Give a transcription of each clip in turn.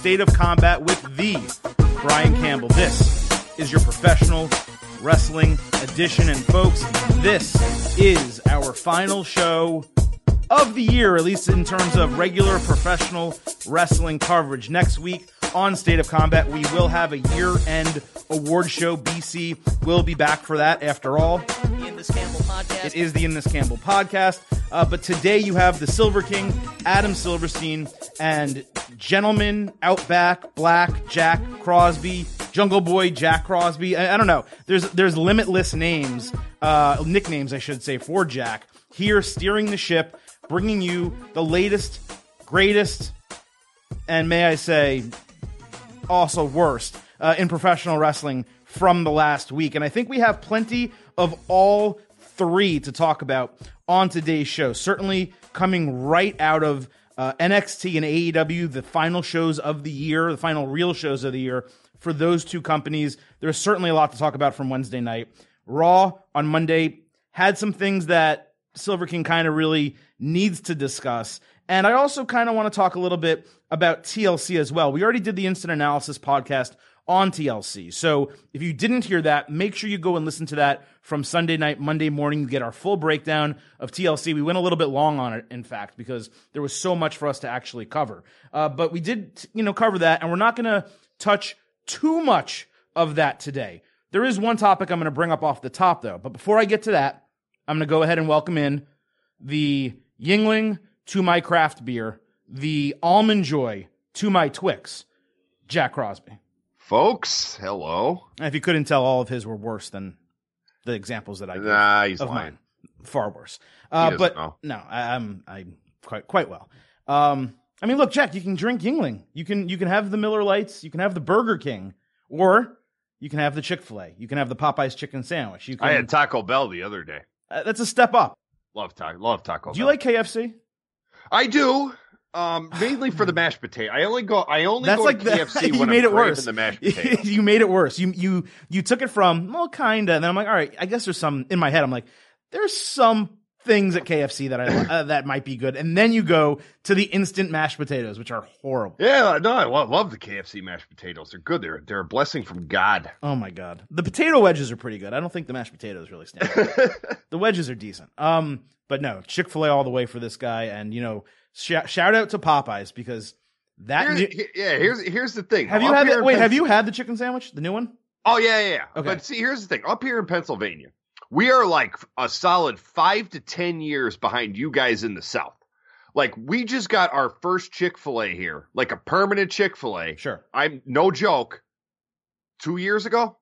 State of Combat with the Brian Campbell. This is your professional wrestling edition. And folks, this is our final show of the year, at least in terms of regular professional wrestling coverage. Next week on State of Combat, we will have a year end award show. BC will be back for that after all. In this Campbell podcast. It is the In This Campbell podcast. Uh, but today you have the Silver King, Adam Silverstein, and Gentleman Outback, Black, Jack Crosby, Jungle Boy, Jack Crosby. I, I don't know. There's there's limitless names, uh, nicknames I should say for Jack here steering the ship, bringing you the latest, greatest, and may I say, also worst uh, in professional wrestling from the last week. And I think we have plenty of all three to talk about on today's show. Certainly coming right out of uh, NXT and AEW, the final shows of the year, the final real shows of the year for those two companies. There's certainly a lot to talk about from Wednesday night. Raw on Monday had some things that Silver King kind of really needs to discuss. And I also kind of want to talk a little bit about TLC as well. We already did the instant analysis podcast on TLC. So if you didn't hear that, make sure you go and listen to that from Sunday night, Monday morning. You get our full breakdown of TLC. We went a little bit long on it, in fact, because there was so much for us to actually cover. Uh, but we did, you know, cover that, and we're not going to touch too much of that today. There is one topic I'm going to bring up off the top, though. But before I get to that, I'm going to go ahead and welcome in the Yuengling to my craft beer, the Almond Joy to my Twix, Jack Crosby. Folks, hello. And if you couldn't tell, all of his were worse than the examples that I gave Nah, he's of lying. mine. Far worse. Uh, but know. no, I, I'm I'm quite quite well. Um, I mean, look, Jack, you can drink Yuengling. You can you can have the Miller Lights. You can have the Burger King, or you can have the Chick Fil A. You can have the Popeyes chicken sandwich. You can. I had Taco Bell the other day. uh, that's a step up. Love Taco. Love Taco. Do you like KFC? I do. Um, mainly for the mashed potato. I only go. I only That's go like to the, KFC you when made I'm it worse. the mashed potato. you made it worse. You you you took it from well, kinda, and then I'm like, all right, I guess there's some in my head. I'm like, there's some things at KFC that I uh, that might be good, and then you go to the instant mashed potatoes, which are horrible. yeah, no, I love, love the KFC mashed potatoes. They're good. They're they're a blessing from God. Oh my god, the potato wedges are pretty good. I don't think the mashed potatoes really stand. out. the wedges are decent. Um, but no, Chick Fil A all the way for this guy, and you know, sh- shout out to Popeyes because that. Here's, new- yeah, here's here's the thing. have you had? The, wait, have you had the chicken sandwich, the new one? Oh yeah, yeah, yeah. Okay. But see, here's the thing. Up here in Pennsylvania, we are like a solid five to ten years behind you guys in the South. Like we just got our first Chick Fil A here, like a permanent Chick Fil A. Sure. I'm no joke. Two years ago.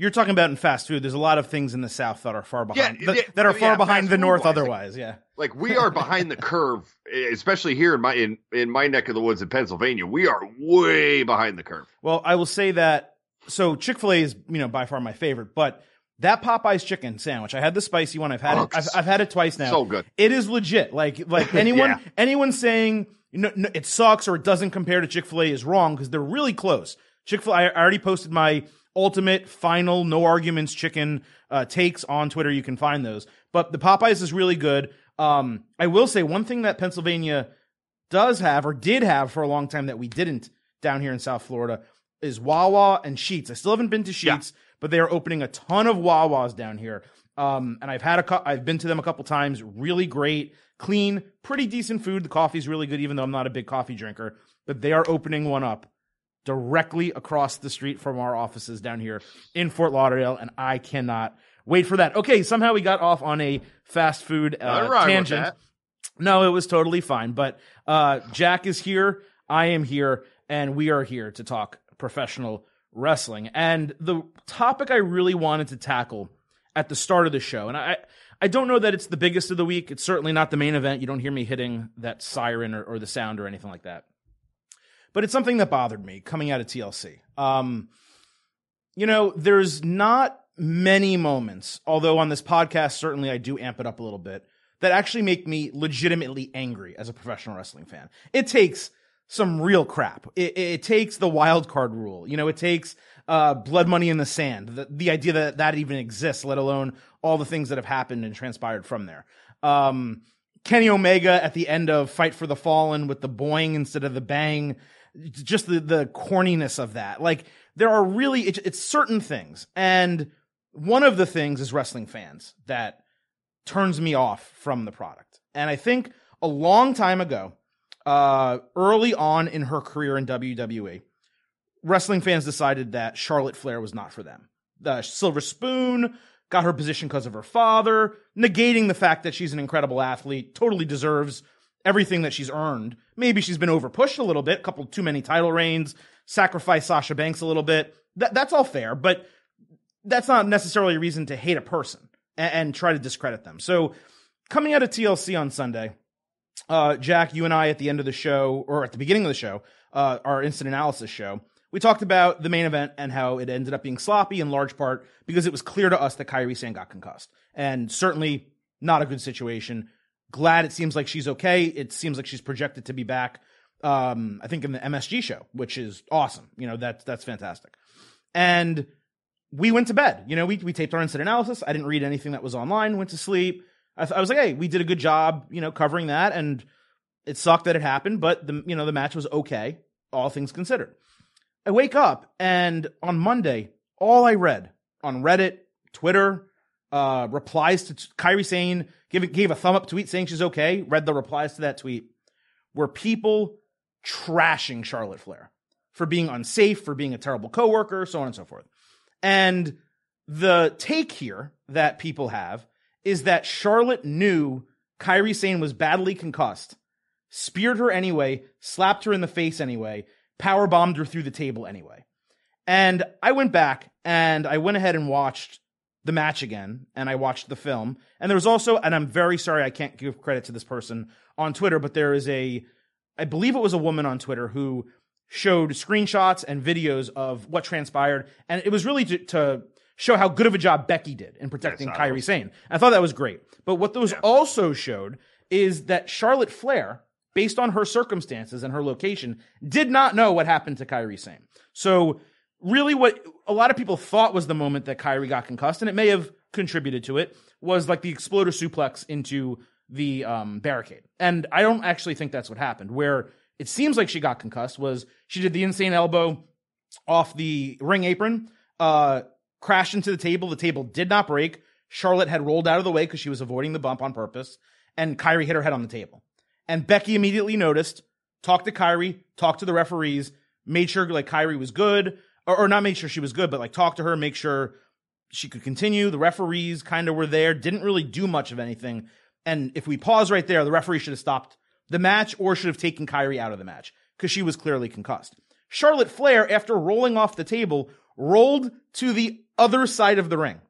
You're talking about in fast food. There's a lot of things in the South that are far behind. Yeah, that, yeah, that are yeah, far behind the North. like- Otherwise, yeah. Like we are behind the curve, especially here in my in, in my neck of the woods in Pennsylvania. We are way behind the curve. Well, I will say that. So Chick Fil A is you know by far my favorite, but that Popeyes chicken sandwich, I had the spicy one. I've had Oh, it. I've, I've had it twice now. so good. It is legit. Like like anyone Yeah. anyone saying know, no, it sucks or it doesn't compare to Chick Fil A is wrong because they're really close. Chick Fil A. I already posted my ultimate final no arguments chicken uh, takes on Twitter. You can find those. But the Popeyes is really good. Um, I will say one thing that Pennsylvania does have or did have for a long time that we didn't down here in South Florida is Wawa and Sheetz. I still haven't been to Yeah. Sheetz, but they are opening a ton of Wawas down here. Um, and I've had a cou- I've been to them a couple times. Really great, clean, pretty decent food. The coffee's really good, even though I'm not a big coffee drinker. But they are opening one up directly across the street from our offices down here in Fort Lauderdale, and I cannot wait for that. Okay, somehow we got off on a fast food uh, tangent. No, it was totally fine. But uh, Jack is here. I am here. And we are here to talk professional wrestling. And the topic I really wanted to tackle at the start of the show, and I, I don't know that it's the biggest of the week. It's certainly not the main event. You don't hear me hitting that siren or, or the sound or anything like that. But it's something that bothered me coming out of TLC. Um, you know, there's not many moments, although on this podcast, certainly I do amp it up a little bit, that actually make me legitimately angry as a professional wrestling fan. It takes some real crap. It, it takes the wild card rule. You know, it takes uh, blood money in the sand. The, the idea that that even exists, let alone all the things that have happened and transpired from there. Um, Kenny Omega at the end of Fight for the Fallen with the boing instead of the bang. Just the the corniness of that. Like there are really it's, it's certain things, and one of the things is wrestling fans that turns me off from the product. And I think a long time ago, uh, early on in her career in WWE, wrestling fans decided that Charlotte Flair was not for them. The Silver Spoon got her position because of her father, negating the fact that she's an incredible athlete, totally deserves everything that she's earned. Maybe she's been overpushed a little bit, a couple too many title reigns, sacrificed Sasha Banks a little bit. That, that's all fair, but that's not necessarily a reason to hate a person and, and try to discredit them. So coming out of TLC on Sunday, uh, Jack, you and I at the end of the show, or at the beginning of the show, uh, our instant analysis show, we talked about the main event and how it ended up being sloppy in large part because it was clear to us that Kairi Sane got concussed. And certainly not a good situation. Glad it seems like she's okay. It seems like she's projected to be back. Um, I think in the MSG show, which is awesome. You know, that's, that's fantastic. And we went to bed. You know, we, we taped our instant analysis. I didn't read anything that was online, went to sleep. I, th- I was like, hey, we did a good job, you know, covering that. And it sucked that it happened, but the, you know, the match was okay, all things considered. I wake up and on Monday, all I read on Reddit, Twitter, uh, replies to t- Kairi Sane gave, gave a thumb up tweet saying she's okay, read the replies to that tweet, were people trashing Charlotte Flair for being unsafe, for being a terrible coworker, so on and so forth. And the take here that people have is that Charlotte knew Kairi Sane was badly concussed, speared her anyway, slapped her in the face anyway, power bombed her through the table anyway. And I went back and I went ahead and watched the match again and I watched the film. And there was also, and I'm very sorry I can't give credit to this person on Twitter, but there is a, I believe it was a woman on Twitter who showed screenshots and videos of what transpired. And it was really to, to show how good of a job Becky did in protecting Yes, Kairi Sane. I thought that was great. But what those also showed is that Charlotte Flair, based on her circumstances and her location, did not know what happened to Kairi Sane. So really what a lot of people thought was the moment that Kairi got concussed, and it may have contributed to it, was like the exploder suplex into the um, barricade. And I don't actually think that's what happened. Where it seems like she got concussed was she did the insane elbow off the ring apron, uh, crashed into the table. The table did not break. Charlotte had rolled out of the way because she was avoiding the bump on purpose, and Kairi hit her head on the table. And Becky immediately noticed, talked to Kairi, talked to the referees, made sure like Kairi was good, or, or not make sure she was good, but like talk to her, make sure she could continue. The referees kind of were there, didn't really do much of anything. And if we pause right there, the referee should have stopped the match or should have taken Kairi out of the match because she was clearly concussed. Charlotte Flair, after rolling off the table, rolled to the other side of the ring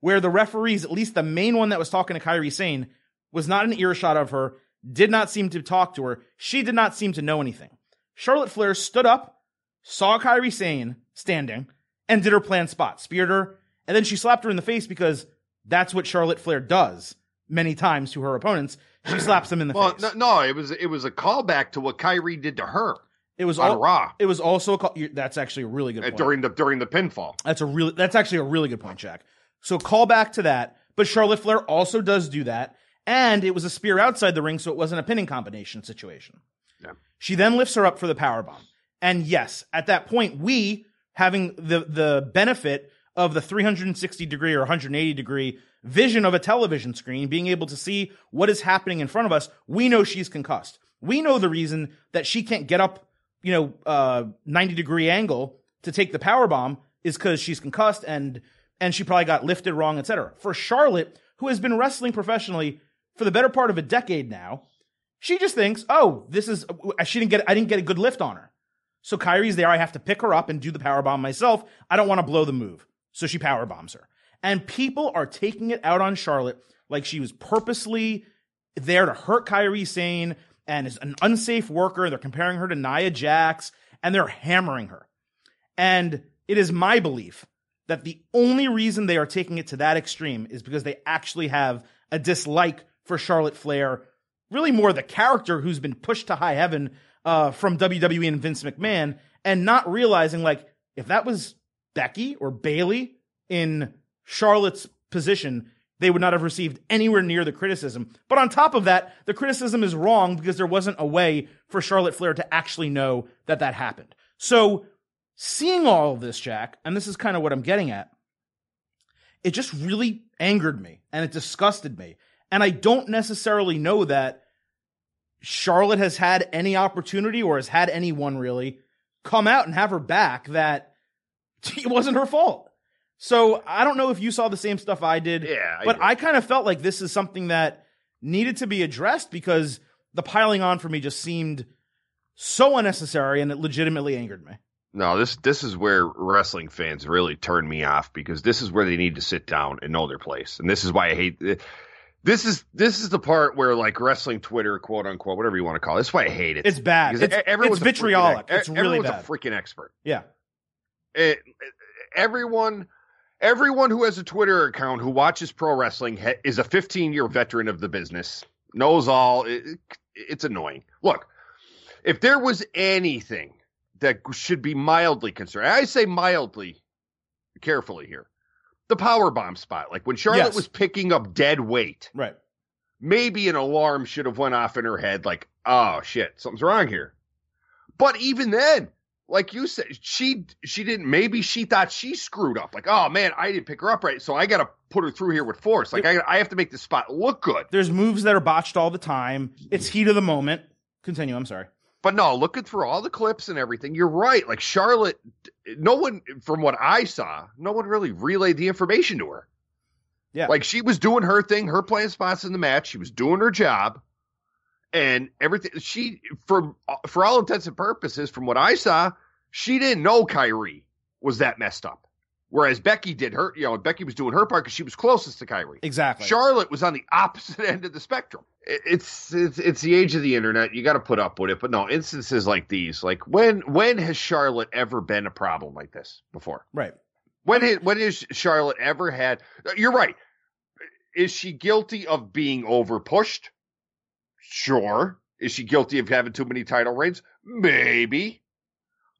where the referees, at least the main one that was talking to Kairi Sane, was not an earshot of her, did not seem to talk to her. She did not seem to know anything. Charlotte Flair stood up, saw Kairi Sane standing, and did her planned spot, speared her, and then she slapped her in the face because that's what Charlotte Flair does many times to her opponents. She slaps them in the Well, face. no, no, it was it was a callback to what Kairi did to her it was on all, Raw It was also a call, that's actually a really good uh, point. during the during the pinfall. That's a really that's actually a really good point, Jack. So call back to that. But Charlotte Flair also does do that. And it was a spear outside the ring, so it wasn't a pinning combination situation. Yeah. She then lifts her up for the power bomb. And yes, at that point, we having the the benefit of the 360 degree or 180 degree vision of a television screen, being able to see what is happening in front of us, we know she's concussed. We know the reason that she can't get up, you know, uh, 90 degree angle to take the power bomb is because she's concussed and and she probably got lifted wrong, etc. For Charlotte, who has been wrestling professionally for the better part of a decade now, she just thinks, "Oh, this is she didn't get I didn't get a good lift on her." So Kairi's there. I have to pick her up and do the power bomb myself. I don't want to blow the move. So she power bombs her. And people are taking it out on Charlotte like she was purposely there to hurt Kairi Sane and is an unsafe worker. They're comparing her to Nia Jax and they're hammering her. And it is my belief that the only reason they are taking it to that extreme is because they actually have a dislike for Charlotte Flair, really more the character who's been pushed to high heaven uh, from WWE and Vince McMahon, and not realizing like if that was Becky or Bayley in Charlotte's position, they would not have received anywhere near the criticism. But on top of that, the criticism is wrong because there wasn't a way for Charlotte Flair to actually know that that happened. So seeing all of this, Jack, and this is kind of what I'm getting at, it just really angered me and it disgusted me. And I don't necessarily know that Charlotte has had any opportunity or has had anyone really come out and have her back that it wasn't her fault. So I don't know if you saw the same stuff I did. Yeah, I but did. I kind of felt like this is something that needed to be addressed because the piling on for me just seemed so unnecessary and it legitimately angered me. No, this this is where wrestling fans really turn me off because this is where they need to sit down and know their place, and this is why I hate. This is this is the part where like wrestling Twitter, quote unquote, whatever you want to call it. That's why I hate it. It's bad. Because It's, everyone's it's vitriolic. ex- It's really everyone's bad. a freaking expert. yeah. It- everyone, everyone who has a Twitter account who watches pro wrestling ha- is a 15 year veteran of the business. Knows all. It- it's annoying. Look, if there was anything that should be mildly concerned, I say mildly, carefully here, the power bomb spot, like when Charlotte Yes. was picking up dead weight, Right. maybe an alarm should have went off in her head, like, oh shit, something's wrong here. But even then, like you said, she she didn't. Maybe she thought she screwed up. Like, oh man, I didn't pick her up right, so I got to put her through here with force. Like, I I have to make this spot look good. There's moves that are botched all the time. It's heat of the moment. Continue. I'm sorry. But no, looking through all the clips and everything, you're right. Like Charlotte, no one, from what I saw, no one really relayed the information to her. Yeah. Like she was doing her thing, her playing spots in the match. She was doing her job, and everything. She, for uh, for all intents and purposes, from what I saw, she didn't know Kairi was that messed up. Whereas Becky did her, you know, Becky was doing her part because she was closest to Kairi. Exactly. Charlotte was on the opposite end of the spectrum. It's it's it's the age of the internet. You got to put up with it. But no, instances like these, like when when has Charlotte ever been a problem like this before? Right. When has, when has Charlotte ever had? You're right. Is she guilty of being over pushed? Sure. Is she guilty of having too many title reigns? Maybe.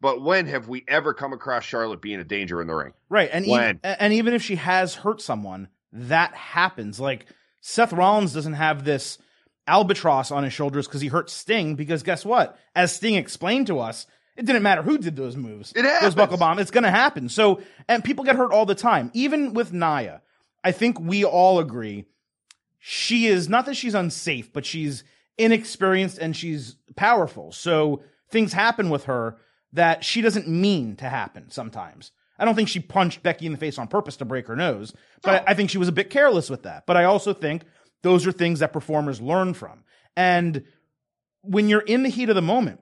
But when have we ever come across Charlotte being a danger in the ring? Right. And When? even, and even if she has hurt someone, that happens. Like Seth Rollins doesn't have this albatross on his shoulders because he hurt Sting. Because guess what? As Sting explained to us, it didn't matter who did those moves. It Those buckle bomb. It's going to happen. So, and people get hurt all the time. Even with Nia, I think we all agree she is not that she's unsafe, but she's inexperienced and she's powerful. So things happen with her that she doesn't mean to happen sometimes. I don't think she punched Becky in the face on purpose to break her nose, but I, I think she was a bit careless with that. But I also think those are things that performers learn from. And when you're in the heat of the moment,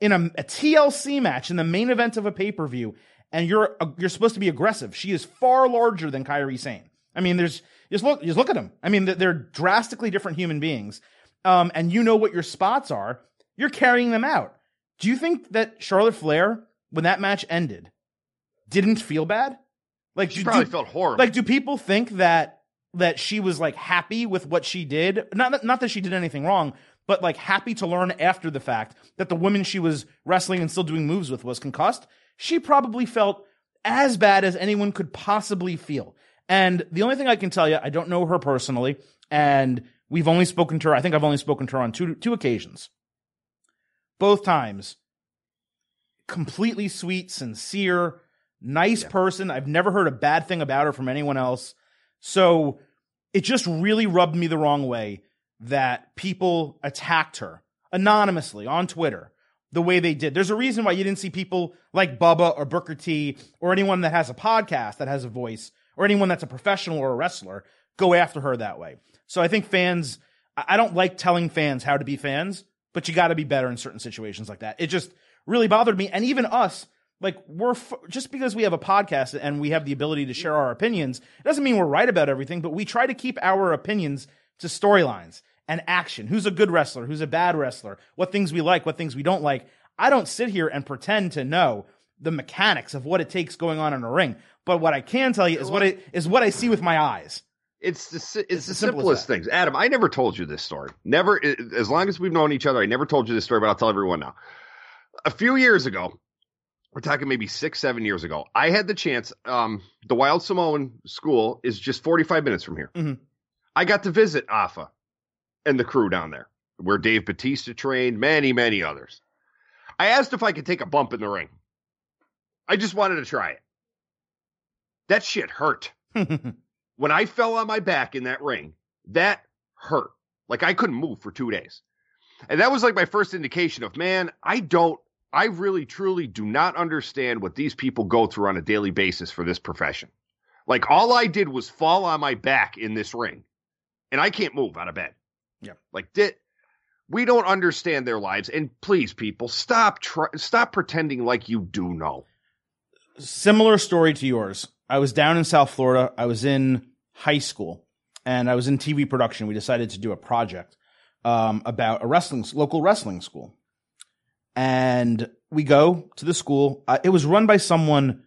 in a, a TLC match, in the main event of a pay per view, and you're uh, you're supposed to be aggressive, she is far larger than Kairi Sane. I mean, there's just look just look at them. I mean, they're- they're drastically different human beings, um, and you know what your spots are. You're carrying them out. Do you think that Charlotte Flair, when that match ended, didn't feel bad? Like, She do- probably do- felt horrible. like, do people think that that she was like happy with what she did? Not that- not that she did anything wrong, but like happy to learn after the fact that the woman she was wrestling and still doing moves with was concussed. She probably felt as bad as anyone could possibly feel. And the only thing I can tell you, I don't know her personally, and we've only spoken to her. I think I've only spoken to her on two two occasions. Both times, completely sweet, sincere, nice person. I've never heard a bad thing about her from anyone else. So it just really rubbed me the wrong way that people attacked her anonymously on Twitter the way they did. There's a reason why you didn't see people like Bubba or Booker T or anyone that has a podcast that has a voice or anyone that's a professional or a wrestler go after her that way. So I think fans, I I don't like telling fans how to be fans, but you got to be better in certain situations like that. It just really bothered me. And even us, like we're f- just because we have a podcast and we have the ability to share our opinions, it doesn't mean we're right about everything, but we try to keep our opinions to storylines and action. Who's a good wrestler? Who's a bad wrestler? What things we like? What things we don't like? I don't sit here and pretend to know the mechanics of what it takes going on in a ring. But what I can tell you is what I, is what I see with my eyes. It's the si- it's, the simplest things. Adam, I never told you this story. Never, as long as we've known each other, I never told you this story, but I'll tell everyone now. A few years ago, we're talking maybe six, seven years ago, I had the chance. Um, the Wild Samoan School is just 45 minutes from here. Mhm. I got to visit Afa and the crew down there, where Dave Batista trained, many, many others. I asked if I could take a bump in the ring. I just wanted to try it. That shit hurt. when I fell on my back in that ring, that hurt. Like I couldn't move for two days. And that was like my first indication of, man, I don't, I really truly do not understand what these people go through on a daily basis for this profession. Like all I did was fall on my back in this ring and I can't move out of bed. Yeah. Like that. We don't understand their lives. And please, people, stop, tr- stop pretending like you do know. Similar story to yours. I was down in South Florida. I was in high school and I was in TV production. We decided to do a project um, about a wrestling local wrestling school, and we go to the school. Uh, it was run by someone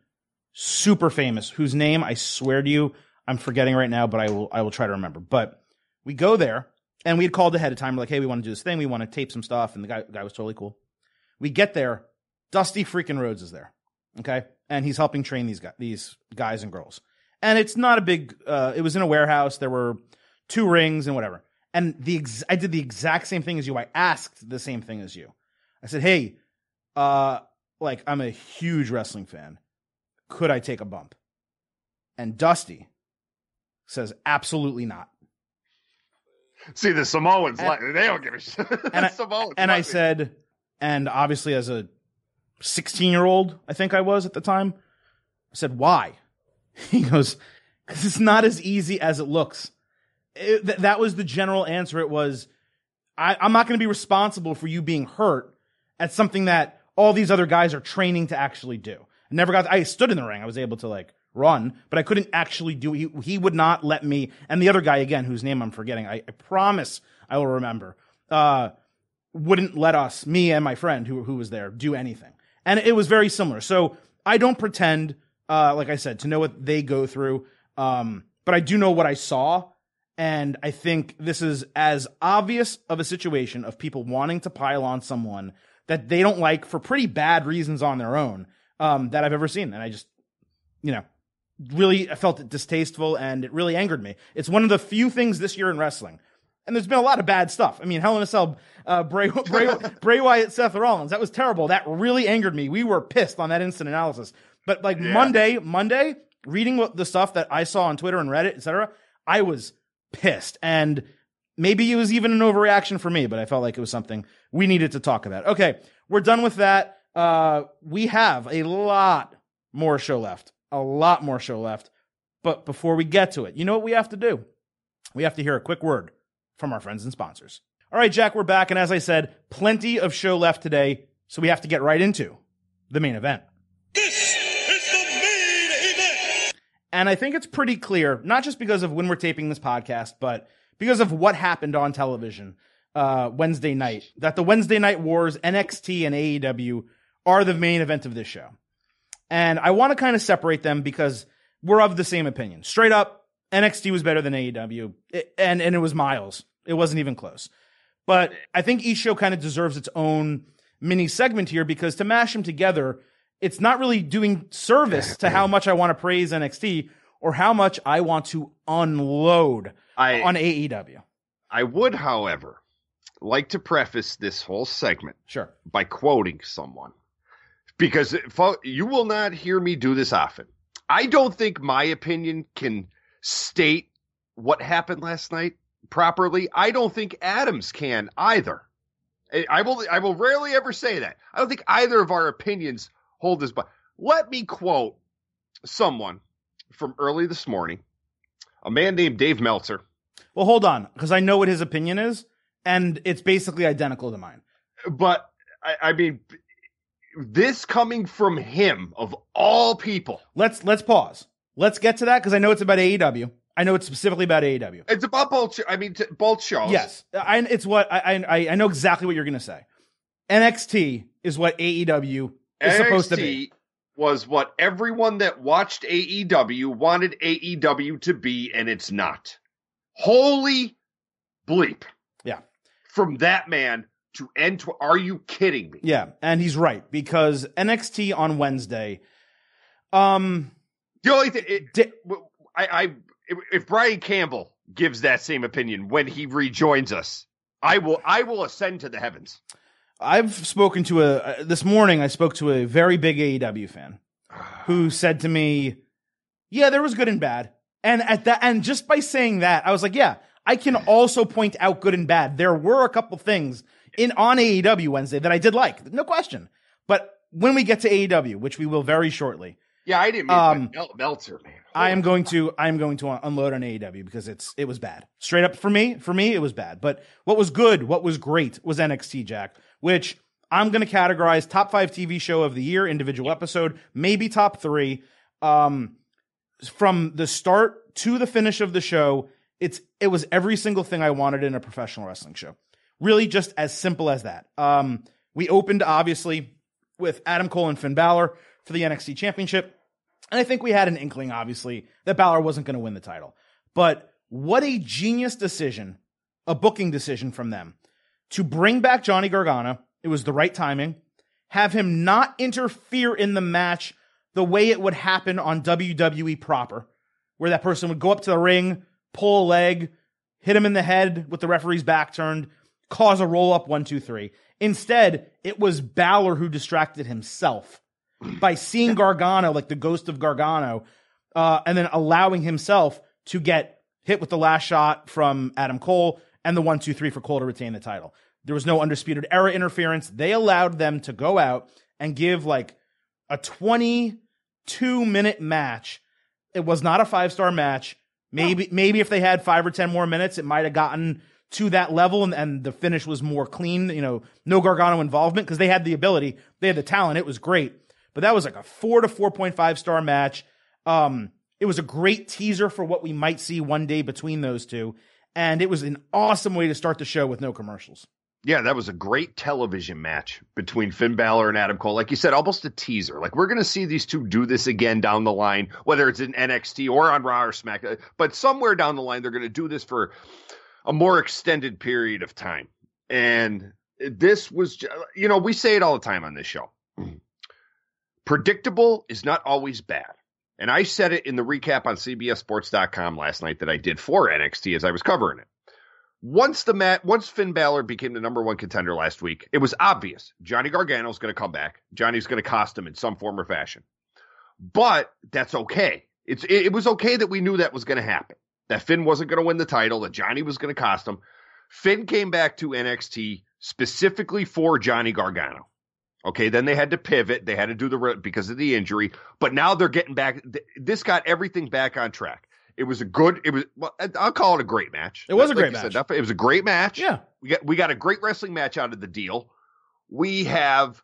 super famous, whose name I swear to you I'm forgetting right now, but I will I will try to remember. But we go there, and we had called ahead of time. We're like, hey, we want to do this thing. We want to tape some stuff, and the guy guy was totally cool. We get there, Dusty freaking Rhodes is there, okay, and he's helping train these guys, these guys and girls. And it's not a big. Uh, it was in a warehouse. There were two rings and whatever. And the ex- I did the exact same thing as you. I asked the same thing as you. I said, "Hey, uh, like I'm a huge wrestling fan. Could I take a bump?" And Dusty says, "Absolutely not." See, the Samoans, And- like, they don't give a shit. and I- And I said, and obviously as a 16 year old, I think I was at the time, I said, why? He goes, because it's not as easy as it looks. It- th- that was the general answer. It was, I, I'm not going to be responsible for you being hurt at something that all these other guys are training to actually do. I never got, I stood in the ring. I was able to like run, but I couldn't actually do, he, he would not let me. And the other guy again, whose name I'm forgetting, I, I promise I will remember, uh, wouldn't let us, me and my friend who, who was there, do anything. And it was very similar. So I don't pretend, uh, like I said, to know what they go through. Um, but I do know what I saw. And I think this is as obvious of a situation of people wanting to pile on someone that they don't like for pretty bad reasons on their own, um, that I've ever seen. And I just, you know, really I felt it distasteful and it really angered me. It's one of the few things this year in wrestling. And there's been a lot of bad stuff. I mean, Hell in a Cell, uh, Bray, Bray, Bray Wyatt, Seth Rollins. That was terrible. That really angered me. We were pissed on that instant analysis. But like Yeah. Monday, Monday, reading what the stuff that I saw on Twitter and Reddit, etc., I was pissed. And maybe it was even an overreaction for me, but I felt like it was something we needed to talk about. Okay, we're done with that. Uh, we have a lot more show left. A lot more show left. But before we get to it, you know what we have to do? We have to hear a quick word from our friends and sponsors. All right, Jack, we're back. And as I said, plenty of show left today. So we have to get right into the main event. This is the main event. And I think it's pretty clear, not just because of when we're taping this podcast, but because of what happened on television uh, Wednesday night, that the Wednesday Night Wars, NXT, and AEW are the main event of this show. And I want to kind of separate them because we're of the same opinion. Straight up, NXT was better than AEW, It- and, and it was miles. It wasn't even close. But I think each show kind of deserves its own mini segment here because to mash them together, it's not really doing service to how much I want to praise NXT or how much I want to unload I, on AEW. I would, however, like to preface this whole segment Sure. by quoting someone because you will not hear me do this often. I don't think my opinion can state what happened last night properly. I don't think Adams can either. I- I will I will rarely ever say that. I don't think either of our opinions hold this but let me quote someone from early this morning, a man named Dave Meltzer. Well, hold on, because I know what his opinion is, and it's basically identical to mine. But I, I mean this coming from him of all people. Let's let's pause. Let's get to that because I know it's about AEW. I know it's specifically about AEW. It's about both. I mean, t- both shows. Yes, I, it's what I, I I know exactly what you're going to say. NXT is what AEW is supposed to be. Was what everyone that watched AEW wanted AEW to be, and it's not. Holy bleep! Yeah. From that man to end. To, are you kidding me? Yeah, and he's right because NXT on Wednesday. Um, The only thing, it, I, I, if- if Brian Campbell gives that same opinion when he rejoins us. I will I will ascend to the heavens. I've spoken to a uh, this morning. I spoke to a very big AEW fan who said to me, "Yeah, there was good and bad." And at that, and just by saying that, I was like, "Yeah, I can also point out good and bad. There were a couple things in on AEW Wednesday that I did like, no question. But when we get to AEW, which we will very shortly, Yeah, I didn't mean Um, Mel- Meltzer, man. I am going to I am going to unload on AEW because it's it was bad. Straight up for me, for me it was bad. But what was good, what was great was NXT Jack, which I'm going to categorize top 5 TV show of the year, individual episode, maybe top 3. Um from the start to the finish of the show, it's it was every single thing I wanted in a professional wrestling show. Really just as simple as that. Um we opened obviously with Adam Cole and Finn Balor for the NXT championship. And I think we had an inkling, obviously, that Balor wasn't going to win the title. But what a genius decision, a booking decision from them to bring back Johnny Gargano. It was the right timing. Have him not interfere in the match the way it would happen on WWE proper, where that person would go up to the ring, pull a leg, hit him in the head with the referee's back turned, cause a roll up one, two, three. Instead, it was Balor who distracted himself by seeing Gargano, like the ghost of Gargano, uh, and then allowing himself to get hit with the last shot from Adam Cole and the one, two, three for Cole to retain the title. There was no undisputed era interference. They allowed them to go out and give like a 22 minute match. It was not a five star match. Maybe, maybe if they had five or 10 more minutes, it might have gotten to that level and, and the finish was more clean, you know, no Gargano involvement because they had the ability, they had the talent. It was great. But that was like a four to 4.5 star match. Um, it was a great teaser for what we might see one day between those two. And it was an awesome way to start the show with no commercials. Yeah, that was a great television match between Finn Balor and Adam Cole. Like you said, almost a teaser. Like we're going to see these two do this again down the line, whether it's in NXT or on Raw or SmackDown. But somewhere down the line, they're going to do this for a more extended period of time. And this was, you know, we say it all the time on this show. Predictable is not always bad. And I said it in the recap on CBSSports.com last night that I did for NXT as I was covering it once the mat once Finn Balor became the number one contender last week, it was obvious Johnny Gargano's going to come back. Johnny's going to cost him in some form or fashion. But that's okay. It's it, it was okay that we knew that was going to happen. That Finn wasn't going to win the title. That Johnny was going to cost him. Finn came back to NXT specifically for Johnny Gargano. Okay, then they had to pivot. They had to do the re- because of the injury. But now they're getting back. th- This got everything back on track. It was a good. It was. Well, I'll call it a great match. It was a great said, match. that- it was a great match. Yeah. We got we got a great wrestling match out of the deal. We have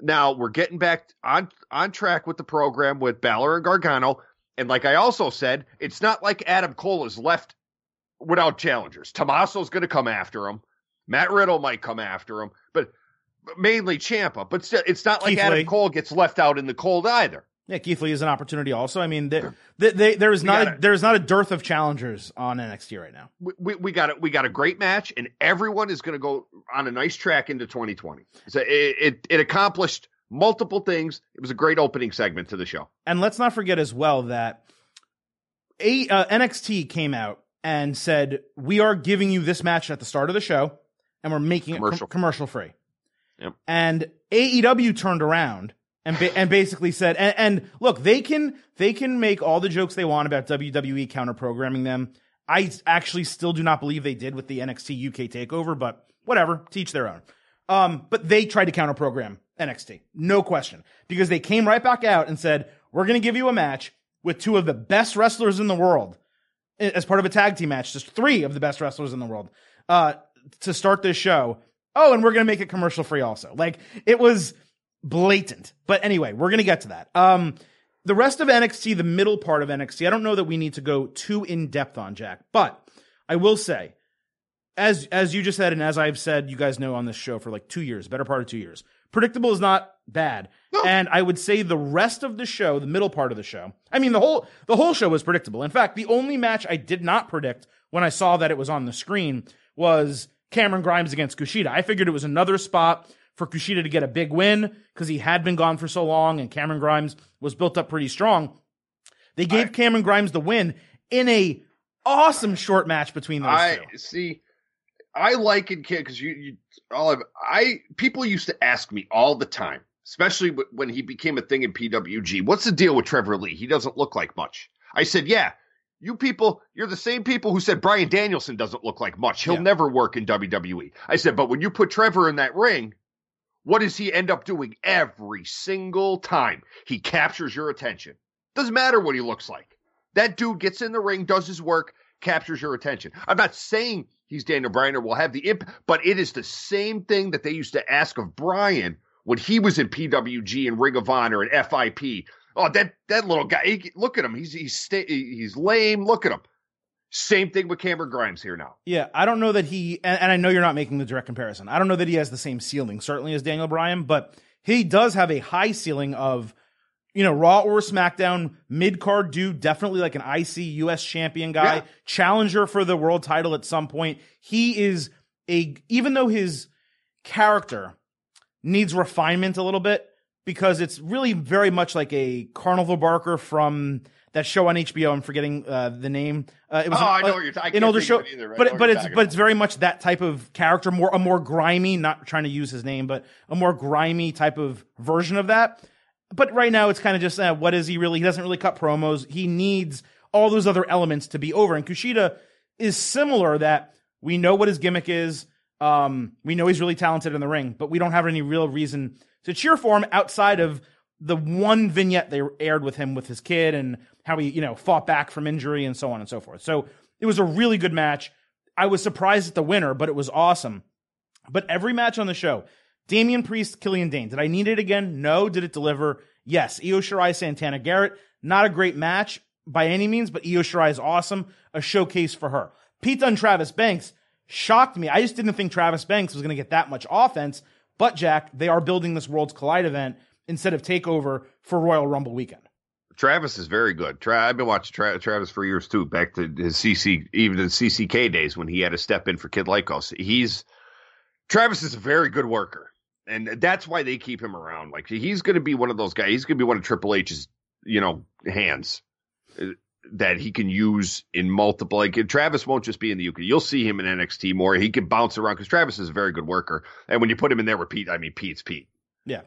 now we're getting back on on track with the program with Balor and Gargano. And like I also said, it's not like Adam Cole is left without challengers. Tommaso's going to come after him. Matt Riddle might come after him, but mainly Ciampa. But still, it's not like Keith Adam Lee. Cole gets left out in the cold either. Yeah, Keith Lee is an opportunity also. I mean, there, there, there- there is not a, there is not a dearth of challengers on NXT right now. We, we, we got it. We got a great match, and everyone is going to go on a nice track into 2020. So it, it it accomplished multiple things. It was a great opening segment to the show. And let's not forget as well that a, uh, NXT came out and said, "We are giving you this match at the start of the show, and we're making Commercial it com- commercial free." Yep. And AEW turned around and ba- and basically said, and, and look, they can they can make all the jokes they want about WWE counter programming them. I actually still do not believe they did with the NXT UK takeover, but whatever, teach their own. Um, but they tried to counter program NXT, no question, because they came right back out and said, "We're going to give you a match with two of the best wrestlers in the world as part of a tag team match, just three of the best wrestlers in the world, uh, to start this show. Oh, and we're going to make it commercial free also. Like it was blatant. But anyway, we're going to get to that. Um, the rest of NXT, the middle part of NXT, I don't know that we need to go too in depth on Jack, but I will say, as as you just said, and as I've said, you guys know on this show for like two years, better part of two years. Predictable is not bad, and I would say the rest of the show, the middle part of the show, I mean the whole the whole show was predictable. In fact, the only match I did not predict when I saw that it was on the screen was Cameron Grimes against Kushida. I figured it was another spot for Kushida to get a big win because he had been gone for so long, and Cameron Grimes was built up pretty strong. They gave Cameron Grimes the win in a awesome short match between those I two. see. I like it because you, you all of I people used to ask me all the time, especially when he became a thing in PWG. What's the deal with Trevor Lee? He doesn't look like much. I said, yeah. You people, you're the same people who said Bryan Danielson doesn't look like much. He'll Yeah. never work in WWE. I said, but when you put Trevor in that ring, what does he end up doing every single time? He captures your attention. Doesn't matter what he looks like. That dude gets in the ring, does his work, captures your attention. I'm not saying he's Daniel Bryan or will have the imp, but it is the same thing that they used to ask of Bryan when he was in PWG and Ring of Honor and FIP. Oh, that that little guy! he- look at him. He's he's sta- he's lame. Look at him. Same thing with Cameron Grimes here now. Yeah, I don't know that he, and, and I know you're not making the direct comparison. I don't know that he has the same ceiling, certainly as Daniel Bryan, but he does have a high ceiling of, you know, Raw or SmackDown, mid card dude, definitely like an IC US champion guy, Yeah. challenger for the world title at some point. He is a, even though his character needs refinement a little bit because it's really very much like a Carnival Barker from that show on HBO. I'm forgetting uh, the name. Uh, it was Oh, an- I know what you're ta- I an older show, it either. But but it's talking but it's very much that type of character, more a more grimy. Not trying to use his name, but a more grimy type of version of that. But right now, it's kind of just uh, what is he really? He doesn't really cut promos. He needs all those other elements to be over. And Kushida is similar. That we know what his gimmick is. Um, we know he's really talented in the ring, but we don't have any real reason to cheer for him outside of the one vignette they aired with him with his kid and how he, you know, fought back from injury and so on and so forth. So it was a really good match. I was surprised at the winner, but it was awesome. But every match on the show, Damian Priest, Killian Dain. Did I need it again? No. Did it deliver? Yes. Io Shirai, Santana Garrett. Not a great match by any means, but Io Shirai is awesome. A showcase for her. Pete Dunne, Travis Banks shocked me. I just didn't think Travis Banks was going to get that much offense. But Jack, they are building this Worlds Collide event instead of Takeover for Royal Rumble weekend. Travis is very good. Tra- I've been watching Tra- Travis for years too, back to his CC, even the CCK days when he had to step in for Kid Lykos. He's Travis is a very good worker, and that's why they keep him around. Like he's going to be one of those guys. He's going to be one of Triple H's, you know, hands that he can use in multiple. Like Travis won't just be in the UK. You'll see him in NXT more. He can bounce around because Travis is a very good worker. And when you put him in there with Pete, I mean Pete's Pete. Yeah.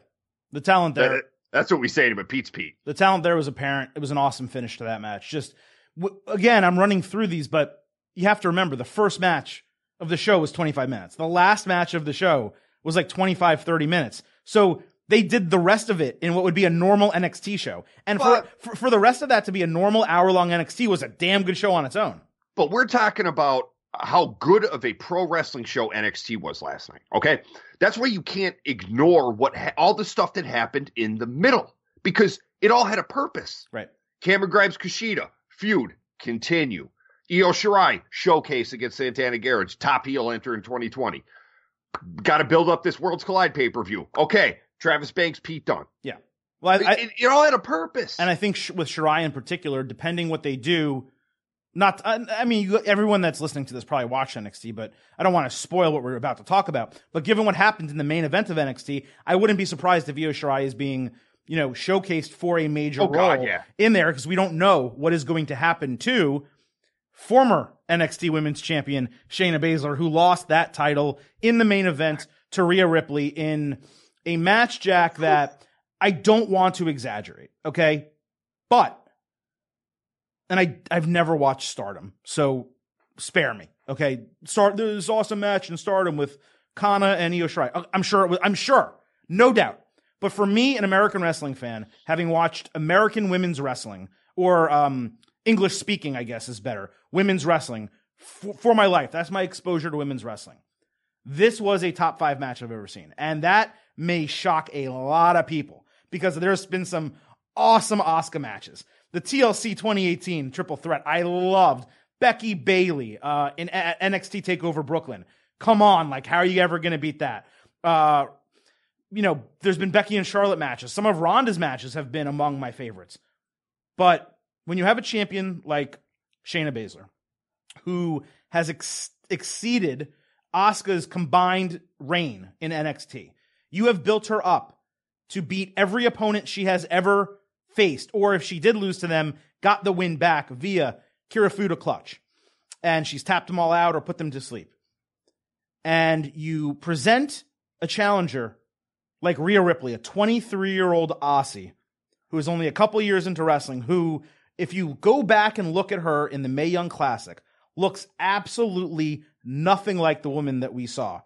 The talent there. That- that's what we say to him, but Pete's Pete. the talent there was apparent. It was an awesome finish to that match. Just w- again, I'm running through these, but you have to remember the first match of the show was 25 minutes. The last match of the show was like 25, 30 minutes. So they did the rest of it in what would be a normal NXT show. And for, But- for, for the rest of that to be a normal hour long NXT was a damn good show on its own. But we're talking about how good of a pro wrestling show NXT was last night. Okay, that's why you can't ignore what ha- all the stuff that happened in the middle because it all had a purpose. Right. Cameron Grimes Kushida feud continue. Io Shirai showcase against Santana Garrett top heel enter in 2020. Got to build up this Worlds Collide pay per view. Okay, Travis Banks, Pete Dunne. Yeah. Well, I, it, it all had a purpose. And I think sh- with Shirai in particular, depending what they do, not I, I mean you, everyone that's listening to this probably watched NXT, but I don't want to spoil what we're about to talk about. But given what happened in the main event of NXT, I wouldn't be surprised if Io Shirai is being you know showcased for a major Oh, God, role yeah. in there because we don't know what is going to happen to former NXT Women's Champion Shayna Baszler, who lost that title in the main event to Rhea Ripley in a match, Jack, that I don't want to exaggerate, okay? But, and I, I've never watched Stardom, so spare me, okay? Start this awesome match in Stardom with Kana and Io Shirai. I'm sure it was, I'm sure, no doubt. But for me, an American wrestling fan, having watched American women's wrestling, or um, English speaking, I guess is better, women's wrestling for, for my life, that's my exposure to women's wrestling. This was a top five match I've ever seen. And that may shock a lot of people because there's been some awesome Asuka matches. The TLC 2018 triple threat, I loved. Becky Bayley uh, in NXT TakeOver Brooklyn. Come on, like, how are you ever going to beat that? Uh, you know, there's been Becky and Charlotte matches. Some of Ronda's matches have been among my favorites. But when you have a champion like Shayna Baszler, who has ex- exceeded Asuka's combined reign in NXT, you have built her up to beat every opponent she has ever faced, or if she did lose to them, got the win back via Kirifuda clutch. and she's tapped them all out or put them to sleep. And you present a challenger like Rhea Ripley, a 23 year old Aussie who is only a couple years into wrestling, who, if you go back and look at her in the May Young Classic, looks absolutely nothing like the woman that we saw.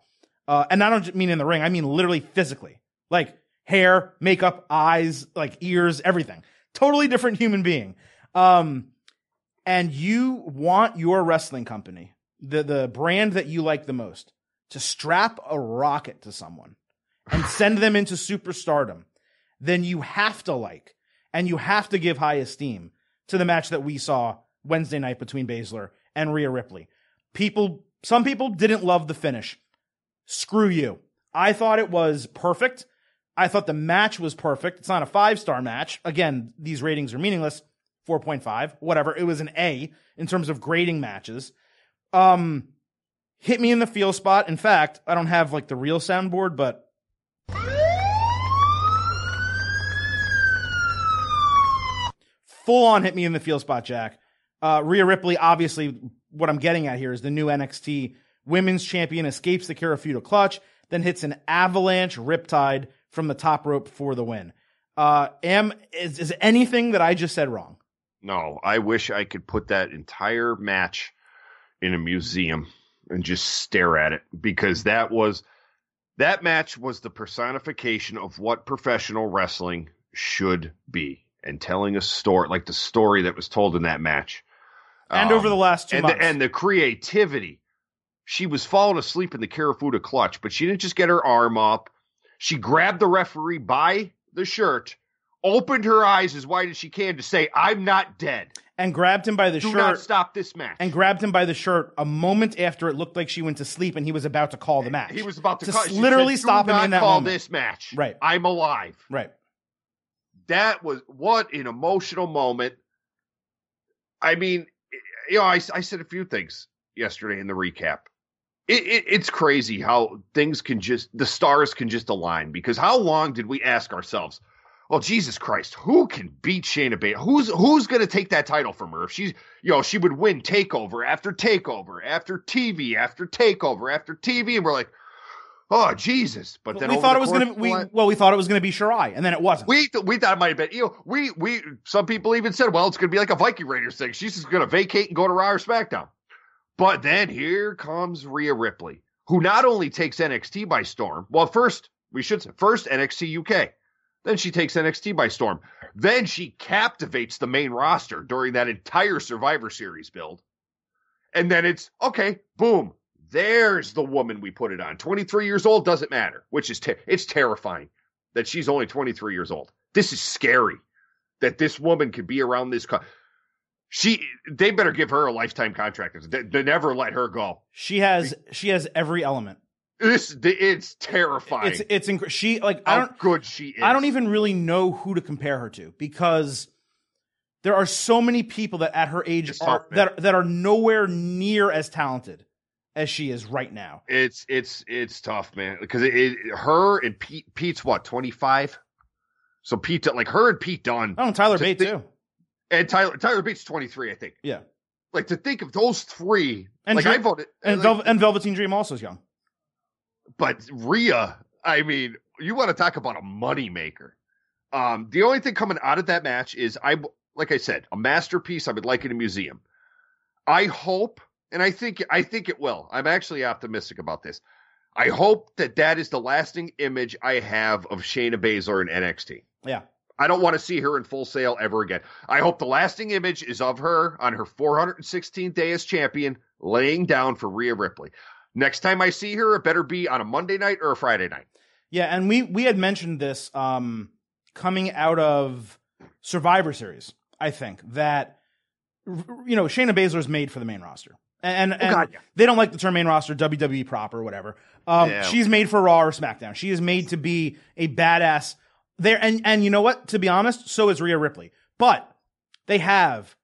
Uh, and I don't mean in the ring, I mean literally physically. Like hair, makeup, eyes, like ears, everything. Totally different human being. Um, and you want your wrestling company, the, the brand that you like the most, to strap a rocket to someone and send them into superstardom, then you have to like and you have to give high esteem to the match that we saw Wednesday night between Baszler and Rhea Ripley. People, some people didn't love the finish. Screw you. I thought it was perfect. I thought the match was perfect. It's not a five star match. Again, these ratings are meaningless. 4.5, whatever. It was an A in terms of grading matches. Um, hit me in the feel spot. In fact, I don't have like the real soundboard, but full on hit me in the feel spot, Jack. Uh, Rhea Ripley, obviously, what I'm getting at here is the new NXT women's champion escapes the Kirifuda clutch, then hits an avalanche riptide from the top rope for the win. Uh, am is, is anything that I just said wrong? No, I wish I could put that entire match in a museum and just stare at it because that was that match was the personification of what professional wrestling should be and telling a story like the story that was told in that match. And over the last two and months. The, and the creativity. She was falling asleep in the Kirifuda clutch, but she didn't just get her arm up. She grabbed the referee by the shirt, opened her eyes as wide as she can to say, I'm not dead. and grabbed him by the Do shirt not stop this match. and grabbed him by the shirt a moment after it looked like she went to sleep and he was about to call the match. he was about to, to call, literally said, "Do stop him in that call moment. this match. Right. I'm alive. Right. that was what an emotional moment. I mean, you know, I, I said a few things yesterday in the recap. It, it, it's crazy how things can just, the stars can just align because how long did we ask ourselves, well, Jesus Christ, who can beat Shayna Baszler? Who's who's going to take that title from her? If she's, you know, she would win takeover after takeover after TV after takeover after TV, and we're like, oh Jesus! But then we thought the it was gonna we la- well we thought it was gonna be Shirai and then it wasn't. we th- we thought it might have been you know we we some people even said well it's going to be like a Viking Raiders thing she's just going to vacate and go to Raw or SmackDown, but then here comes Rhea Ripley who not only takes NXT by storm well first we should say first NXT UK then she takes NXT by storm then she captivates the main roster during that entire Survivor Series build, and then it's okay boom there's the woman we put it on 23 years old doesn't matter which is ter- it's terrifying that she's only 23 years old. This is scary that this woman could be around this. Co- she, they better give her a lifetime contract. They, they never let her go. She has she has every element. This, it's terrifying. It's it's inc- she like I how don't good she is. I don't even really know who to compare her to because there are so many people that at her age It's are tough, that that are nowhere near as talented as she is right now. It's it's it's tough, man. Because it, it, her and Pete, Pete's what 25. So Pete, like her and Pete Dunne, Oh, and Tyler Bate think- too. And Tyler Tyler Bates 23, I think. Yeah, Like to think of those three, And like Dre- I voted, and like, Vel- and Velveteen Dream also is young. but Rhea, I mean, you want to talk about a moneymaker. Um, the only thing coming out of that match is I like I said, a masterpiece. I would like in a museum. I hope, and I think I think it will. I'm actually optimistic about this. I hope that that is the lasting image I have of Shayna Baszler in NXT. Yeah, I don't want to see her in full sail ever again. I hope the lasting image is of her on her 416th day as champion, laying down for Rhea Ripley. Next time I see her, it better be on a Monday night or a Friday night. yeah, and we we had mentioned this um coming out of Survivor Series. I think that you know Shayna Baszler is made for the main roster, and, and Oh, God, yeah. they don't like the term main roster, WWE proper, or whatever. Um, Yeah. She's made for Raw or SmackDown. She is made to be a badass there. And and you know what? To be honest, so is Rhea Ripley. But they have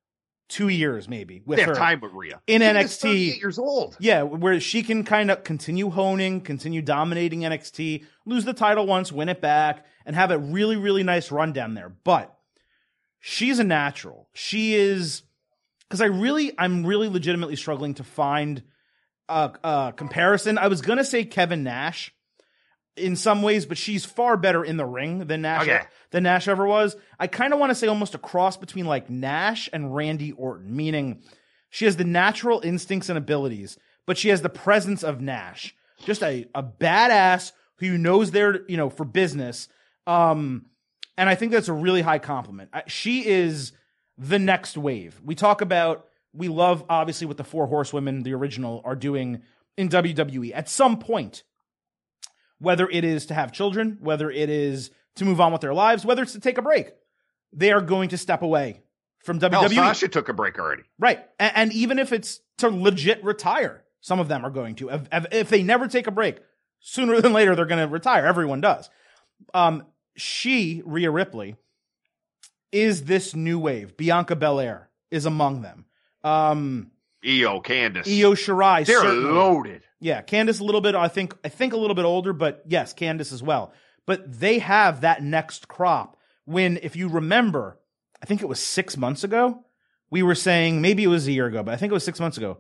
two years maybe with They her time with Rhea. in She NXT. 38 years old. Yeah, where she can kind of continue honing, continue dominating NXT, lose the title once, win it back, and have a really, really nice run down there. But she's a natural. She is because I really, I'm really legitimately struggling to find a, a comparison. I was gonna say Kevin Nash in some ways, but she's far better in the ring than Nash Okay. than Nash ever was. I kind of want to say almost a cross between like Nash and Randy Orton, meaning she has the natural instincts and abilities, but she has the presence of Nash. Just a, a badass who knows they're, you know, for business. Um, and I think that's a really high compliment. I- She is the next wave. We talk about, we love obviously what the four horsewomen, the original, are doing in WWE. At some point, whether it is to have children, whether it is to move on with their lives, whether it's to take a break, they are going to step away from WWE. Hell, Sasha took a break already. Right. And, and even if it's to legit retire, some of them are going to. If, if, they never take a break, sooner than later, they're going to retire. Everyone does. Um, she, Rhea Ripley, is this new wave. Bianca Belair is among them. Um, Io, Candice. Io Shirai, They're certainly. loaded. Yeah, Candice a little bit. I think I think a little bit older, but yes, Candice as well. But they have that next crop. When, if you remember, I think it was six months ago, we were saying maybe it was a year ago, but I think it was six months ago.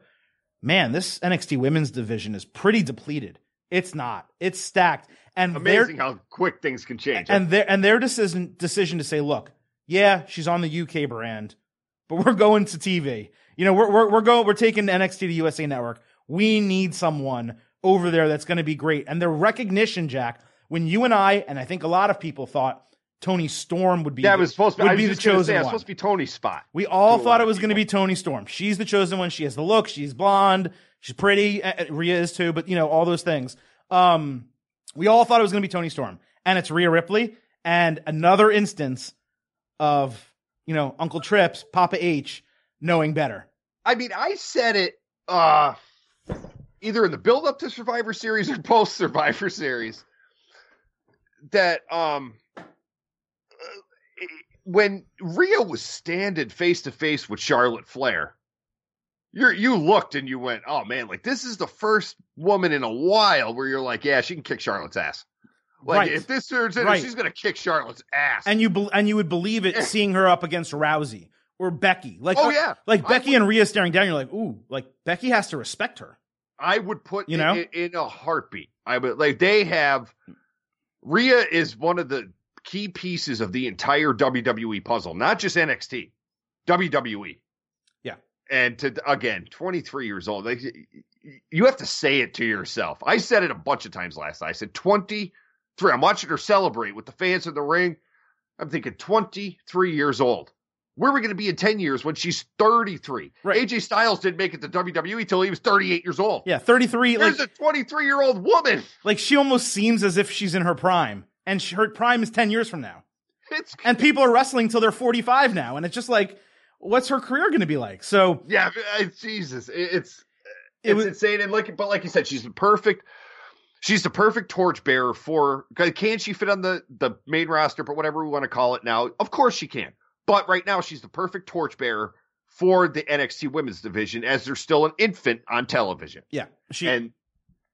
Man, this NXT Women's division is pretty depleted. It's not. It's stacked, and Amazing how quick things can change. and their and their decision decision to say, look, yeah, she's on the UK brand, but we're going to TV. You know, we're we're we're going we're taking NXT to USA Network. We need someone over there that's going to be great. And the recognition, Jack, when you and I and I think a lot of people thought Toni Storm would be that the- was supposed to be, would I was be the chosen say, it was one. supposed to be Toni's spot. We all thought it was going to be Toni Storm. She's the chosen one. She has the look. She's blonde. She's pretty. Rhea is too, but you know all those things. Um, we all thought it was going to be Toni Storm, and it's Rhea Ripley. And another instance of you know Uncle Trips, Papa H, knowing better. I mean, I said it uh either in the build up to Survivor Series or post Survivor Series that um when Rhea was standing face to face with Charlotte Flair, you you looked and you went, "Oh man, like this is the first woman in a while where you're like, yeah, she can kick Charlotte's ass." Like Right. if this turns into, Right. she's gonna kick Charlotte's ass. And you bel and you would believe it seeing her up against Rousey or Becky. Like Oh, yeah. like Becky would- and Rhea staring down. You're like, ooh, like Becky has to respect her. I would put You know? in, in a heartbeat. I would like they have Rhea is one of the key pieces of the entire WWE puzzle, not just NXT, WWE. Yeah. And to again, 23 years old, like you have to say it to yourself. I said it a bunch of times last night. I said 23. I'm watching her celebrate with the fans in the ring. I'm thinking 23 years old. Where are we going to be in 10 years when she's 33? Right. AJ Styles didn't make it to WWE till he was 38 years old. Yeah, 33. Like There's a 23 year old woman. like she almost seems as if she's in her prime, and she, her prime is 10 years from now. It's and people are wrestling till they're 45 now and it's just like what's her career going to be like so yeah, Jesus, it- it's It was- insane. And like, but like you said, she's the perfect. She's the perfect torchbearer for. Can she fit on the the main roster, but whatever we want to call it now? Of course she can. But right now, she's the perfect torchbearer for the NXT Women's Division, as they're still an infant on television. yeah she and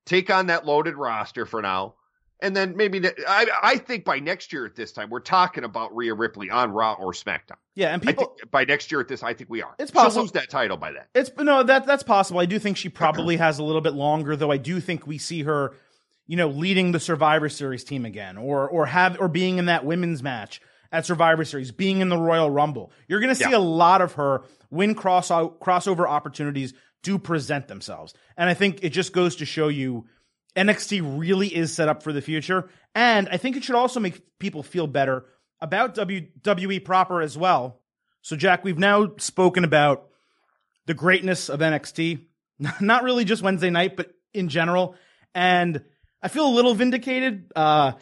take on that loaded roster for now. And then maybe I I think by next year at this time we're talking about Rhea Ripley on Raw or SmackDown. yeah and people by next year at this I think we are. It's possible She'll lose that title by then. it's no that that's possible i do think she probably has a little bit longer though i do think we see her you know leading the survivor series team again or or have or being in that women's match at survivor series being in the royal rumble you're going to see Yeah. a lot of her when cross crossover opportunities do present themselves and i think it just goes to show you NXT really is set up for the future. And I think it should also make people feel better about WWE proper as well. So, Jack, we've now spoken about the greatness of NXT, not really just Wednesday night, but in general. And I feel a little vindicated. Uh,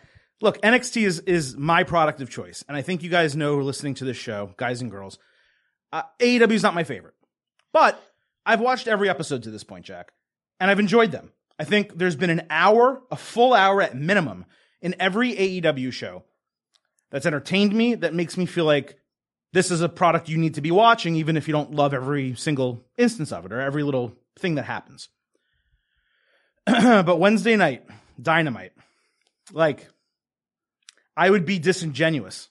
look, NXT is, is my product of choice. And I think you guys know listening to this show, guys and girls, uh, AEW is not my favorite. But I've watched every episode to this point, Jack, and I've enjoyed them. I think there's been an hour, a full hour at minimum, in every AEW show that's entertained me, that makes me feel like this is a product you need to be watching, even if you don't love every single instance of it or every little thing that happens. but Wednesday night, Dynamite, like, I would be disingenuous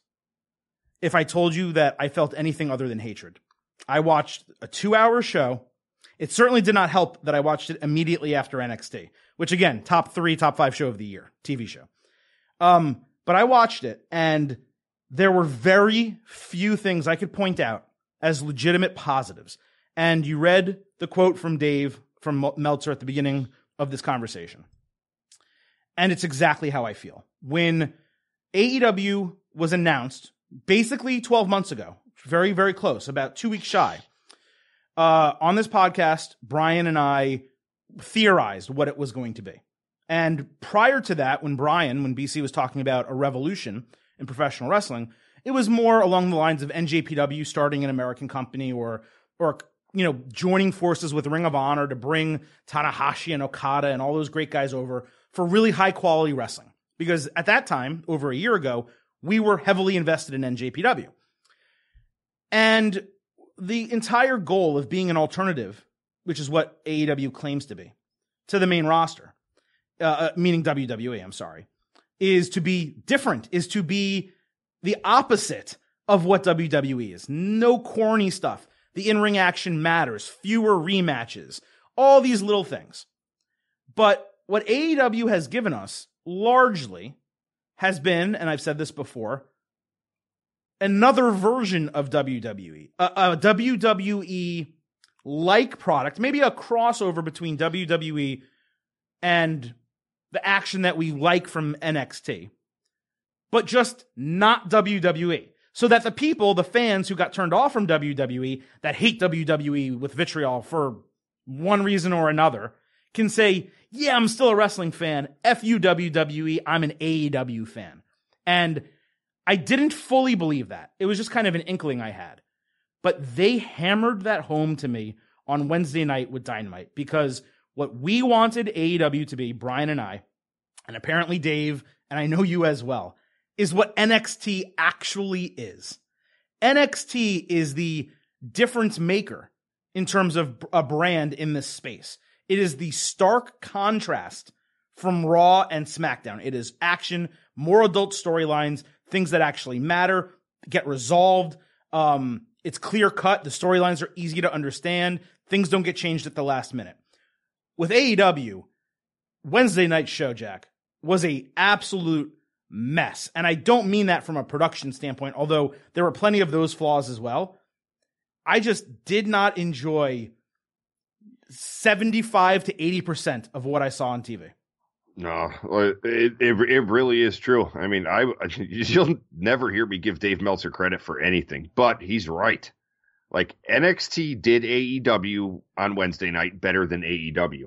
if I told you that I felt anything other than hatred. I watched a two hour show. It certainly did not help that I watched it immediately after NXT, which again, top three, top five show of the year, TV show. Um, but I watched it and there were very few things I could point out as legitimate positives. And you read the quote from Dave from Meltzer at the beginning of this conversation. And it's exactly how I feel. When AEW was announced basically 12 months ago, very, very close, about two weeks shy, uh, on this podcast, Brian and I theorized what it was going to be. And prior to that, when Brian, when BC was talking about a revolution in professional wrestling, it was more along the lines of NJPW starting an American company or, or, you know, joining forces with Ring of Honor to bring Tanahashi and Okada and all those great guys over for really high quality wrestling. Because at that time, over a year ago, we were heavily invested in NJPW. And the entire goal of being an alternative, which is what AEW claims to be, to the main roster, uh, uh, meaning WWE, I'm sorry, is to be different, is to be the opposite of what WWE is. No corny stuff. The in ring action matters, fewer rematches, all these little things. But what AEW has given us largely has been, and I've said this before, another version of WWE, a, a WWE like product, maybe a crossover between WWE and the action that we like from NXT, but just not WWE. So that the people, the fans who got turned off from WWE, that hate WWE with vitriol for one reason or another, can say, yeah, I'm still a wrestling fan. F you, WWE. I'm an AEW fan. And I didn't fully believe that. It was just kind of an inkling I had. But they hammered that home to me on Wednesday night with Dynamite because what we wanted AEW to be, Brian and I, and apparently Dave, and I know you as well, is what NXT actually is. NXT is the difference maker in terms of a brand in this space. It is the stark contrast from Raw and SmackDown. It is action, more adult storylines, things that actually matter, get resolved. Um, it's clear cut. The storylines are easy to understand. Things don't get changed at the last minute. With AEW, Wednesday night show, Jack, was a absolute mess. And I don't mean that from a production standpoint, although there were plenty of those flaws as well. I just did not enjoy 75 to 80% of what I saw on TV. No, it, it it really is true. I mean, I you'll never hear me give Dave Meltzer credit for anything, but he's right. Like NXT did AEW on Wednesday night better than AEW.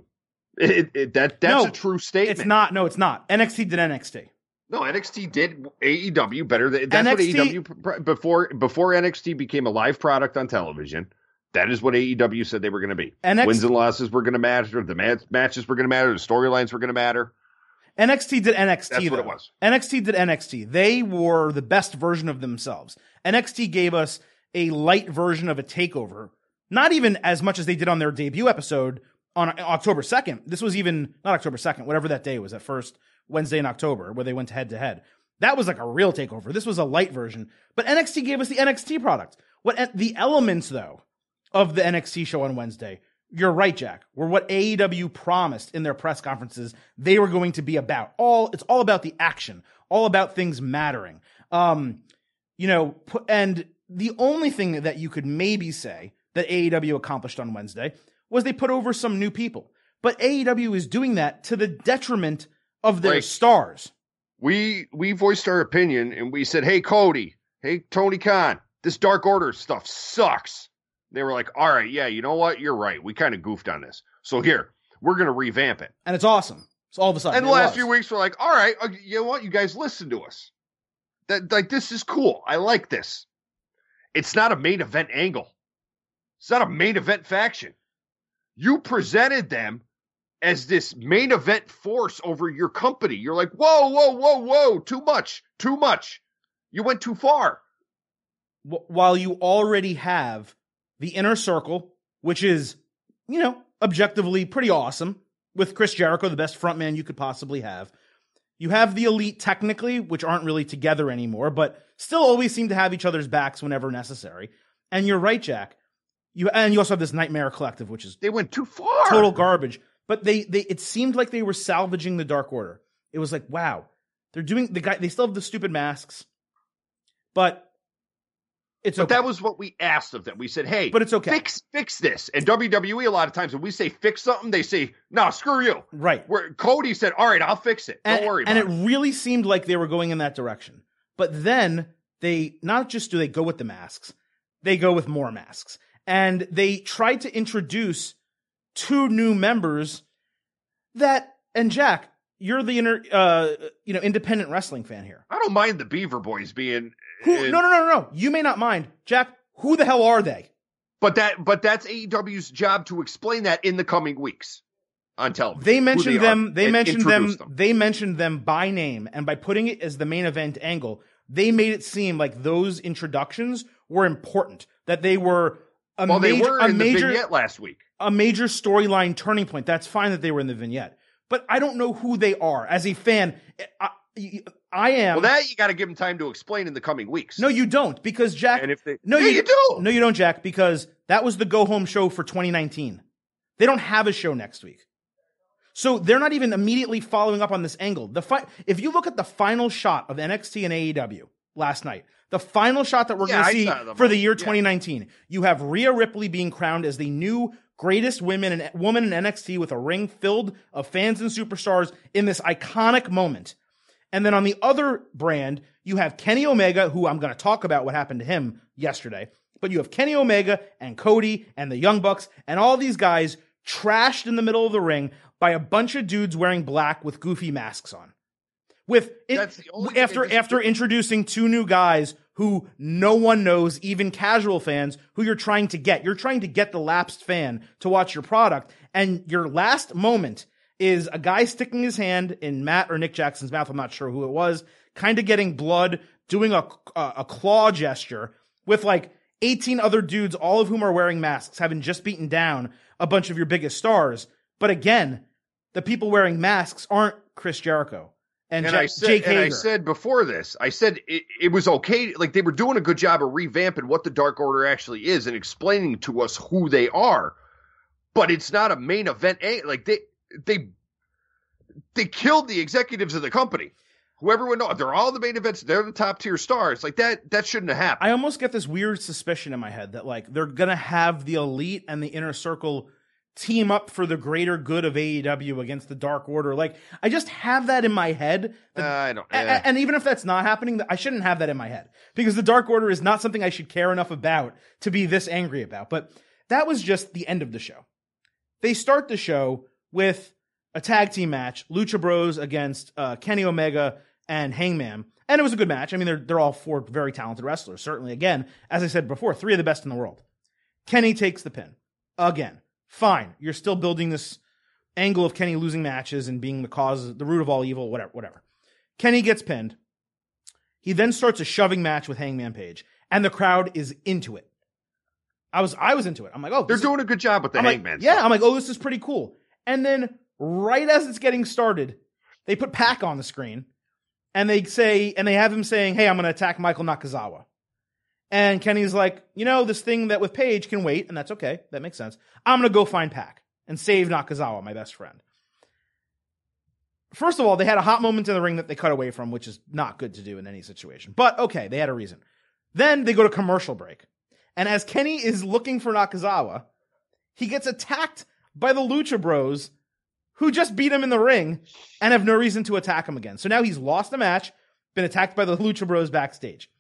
It, it, that that's No, a true statement. It's not, no, it's not. NXT did NXT. No, NXT did AEW better than that's NXT what AEW before before NXT became a live product on television. That is what AEW said they were going to be. NXT Wins and losses were going to matter. The mat- matches were going to matter. The storylines were going to matter. NXT did NXT. That's what it was. NXT did NXT. They were the best version of themselves. NXT gave us a light version of a takeover. Not even as much as they did on their debut episode on October 2nd. This was even not October 2nd, whatever that day was, that first Wednesday in October where they went head to head. That was like a real takeover. This was a light version. But NXT gave us the NXT product. What the elements though of the NXT show on Wednesday you're right, Jack. Were what AEW promised in their press conferences they were going to be about. All it's all about the action, all about things mattering. Um, you know, and the only thing that you could maybe say that AEW accomplished on Wednesday was they put over some new people. But AEW is doing that to the detriment of their Right. stars. we we voiced our opinion and we said, "Hey Cody, hey Tony Khan, this Dark Order stuff sucks." They were like, "All right, yeah, you know what? You're right. We kind of goofed on this. So here, we're gonna revamp it." And it's awesome. So all of a sudden, And the last was. few weeks, we're like, "All right, uh, you know what? You guys listen to us. That like this is cool. I like this. It's not a main event angle. It's not a main event faction. You presented them." As this main event force over your company, you're like, whoa, whoa, whoa, whoa, too much, too much. You went too far. while you already have the inner circle, which is, you know, objectively pretty awesome, with Chris Jericho, the best frontman you could possibly have. You have the elite technically, which aren't really together anymore, but still always seem to have each other's backs whenever necessary. And you're right, Jack. You and you also have this Nightmare Collective, which is They went too far. total garbage. But they they it seemed like they were salvaging the Dark Order. It was like, wow, they're doing the guy. They still have the stupid masks, but it's But okay. that was what we asked of them. We said, "Hey, But it's okay. Fix fix this." And WWE a lot of times when we say fix something, they say, "No, screw you." right. Where Cody said, "All right, I'll fix it. Don't and, worry about and it." it really seemed like they were going in that direction. But then they not just do they go with the masks, they go with more masks. And they tried to introduce two new members that and Jack, you're the inner uh you know independent wrestling fan here. I don't mind the Beaver Boys being, Who no no no no. You may not mind. Jack, who the hell are they? but that but that's AEW's job to explain that in the coming weeks on television. They mentioned are them. They mentioned them, introduce They mentioned them by name, and by putting it as the main event angle, they made it seem like those introductions were important. That they were a Well, they major, were a in the major, vignette last week. a major storyline turning point. That's fine that they were in the vignette, but I don't know who they are. As a fan, I, I am. Well, that you got to give them time to explain in the coming weeks. no, you don't, because Jack. and if they no, yeah, you, you do. No, you don't, Jack, because that was the go home show for 2019. They don't have a show next week. So they're not even immediately following up on this angle. The fi- if you look at the final shot of NXT and AEW last night, the final shot that we're Yeah, going to see for the all. year Yeah. 2019, you have Rhea Ripley being crowned as the new greatest women and woman in NXT with a ring filled of fans and superstars in this iconic moment. And then on the other brand, you have Kenny Omega, who I'm going to talk about what happened to him yesterday. But you have Kenny Omega and Cody and the Young Bucks and all these guys trashed in the middle of the ring by a bunch of dudes wearing black with goofy masks on. With it, That's the only thing after after introducing two new guys who no one knows, even casual fans who you're trying to get. You're trying to get the lapsed fan to watch your product, and your last moment is a guy sticking his hand in Matt or Nick Jackson's mouth. I'm not sure who it was, kind of getting blood, doing a, a a claw gesture with like 18 other dudes, all of whom are wearing masks, having just beaten down a bunch of your biggest stars. But again, the people wearing masks aren't Chris Jericho and, And Ja- I said, Jake and I said before this, I said it, it was okay. Like they were doing a good job of revamping what the Dark Order actually is and explaining to us who they are. But it's not a main event. a- Like they, they, they killed the executives of the company. Whoever would know, they're all the main events. They're the top tier stars. Like that, that shouldn't have happened. I almost get this weird suspicion in my head that like they're gonna have the elite and the inner circle team up for the greater good of AEW against the Dark Order. Like I just have that in my head. that- uh, I don't. and even if that's not happening, I shouldn't have that in my head because the Dark Order is not something I should care enough about to be this angry about. But that was just the end of the show. They start the show with a tag team match, Lucha Bros against uh, Kenny Omega and Hangman. And it was a good match. I mean, they're, they're all four very talented wrestlers. Certainly, again, as I said before, three of the best in the world. Kenny takes the pin. Again, fine. You're still building this angle of Kenny losing matches and being the cause, the root of all evil, whatever, whatever. Kenny gets pinned. He then starts a shoving match with Hangman Page, and the crowd is into it. I was, I was into it. I'm like, oh, they're doing a good job with the I'm like, Hangman. yeah. I'm like, oh, this is pretty cool. And then right as it's getting started, they put Pac on the screen, and they say, and they have him saying, "Hey, I'm going to attack Michael Nakazawa." And Kenny's like, you know, this thing that with Page can wait, and that's okay. That makes sense. I'm going to go find Pac and save Nakazawa, my best friend. First of all, they had a hot moment in the ring that they cut away from, which is not good to do in any situation. But okay, they had a reason. Then they go to commercial break. And as Kenny is looking for Nakazawa, he gets attacked by the Lucha Bros, who just beat him in the ring and have no reason to attack him again. So now he's lost a match, been attacked by the Lucha Bros backstage.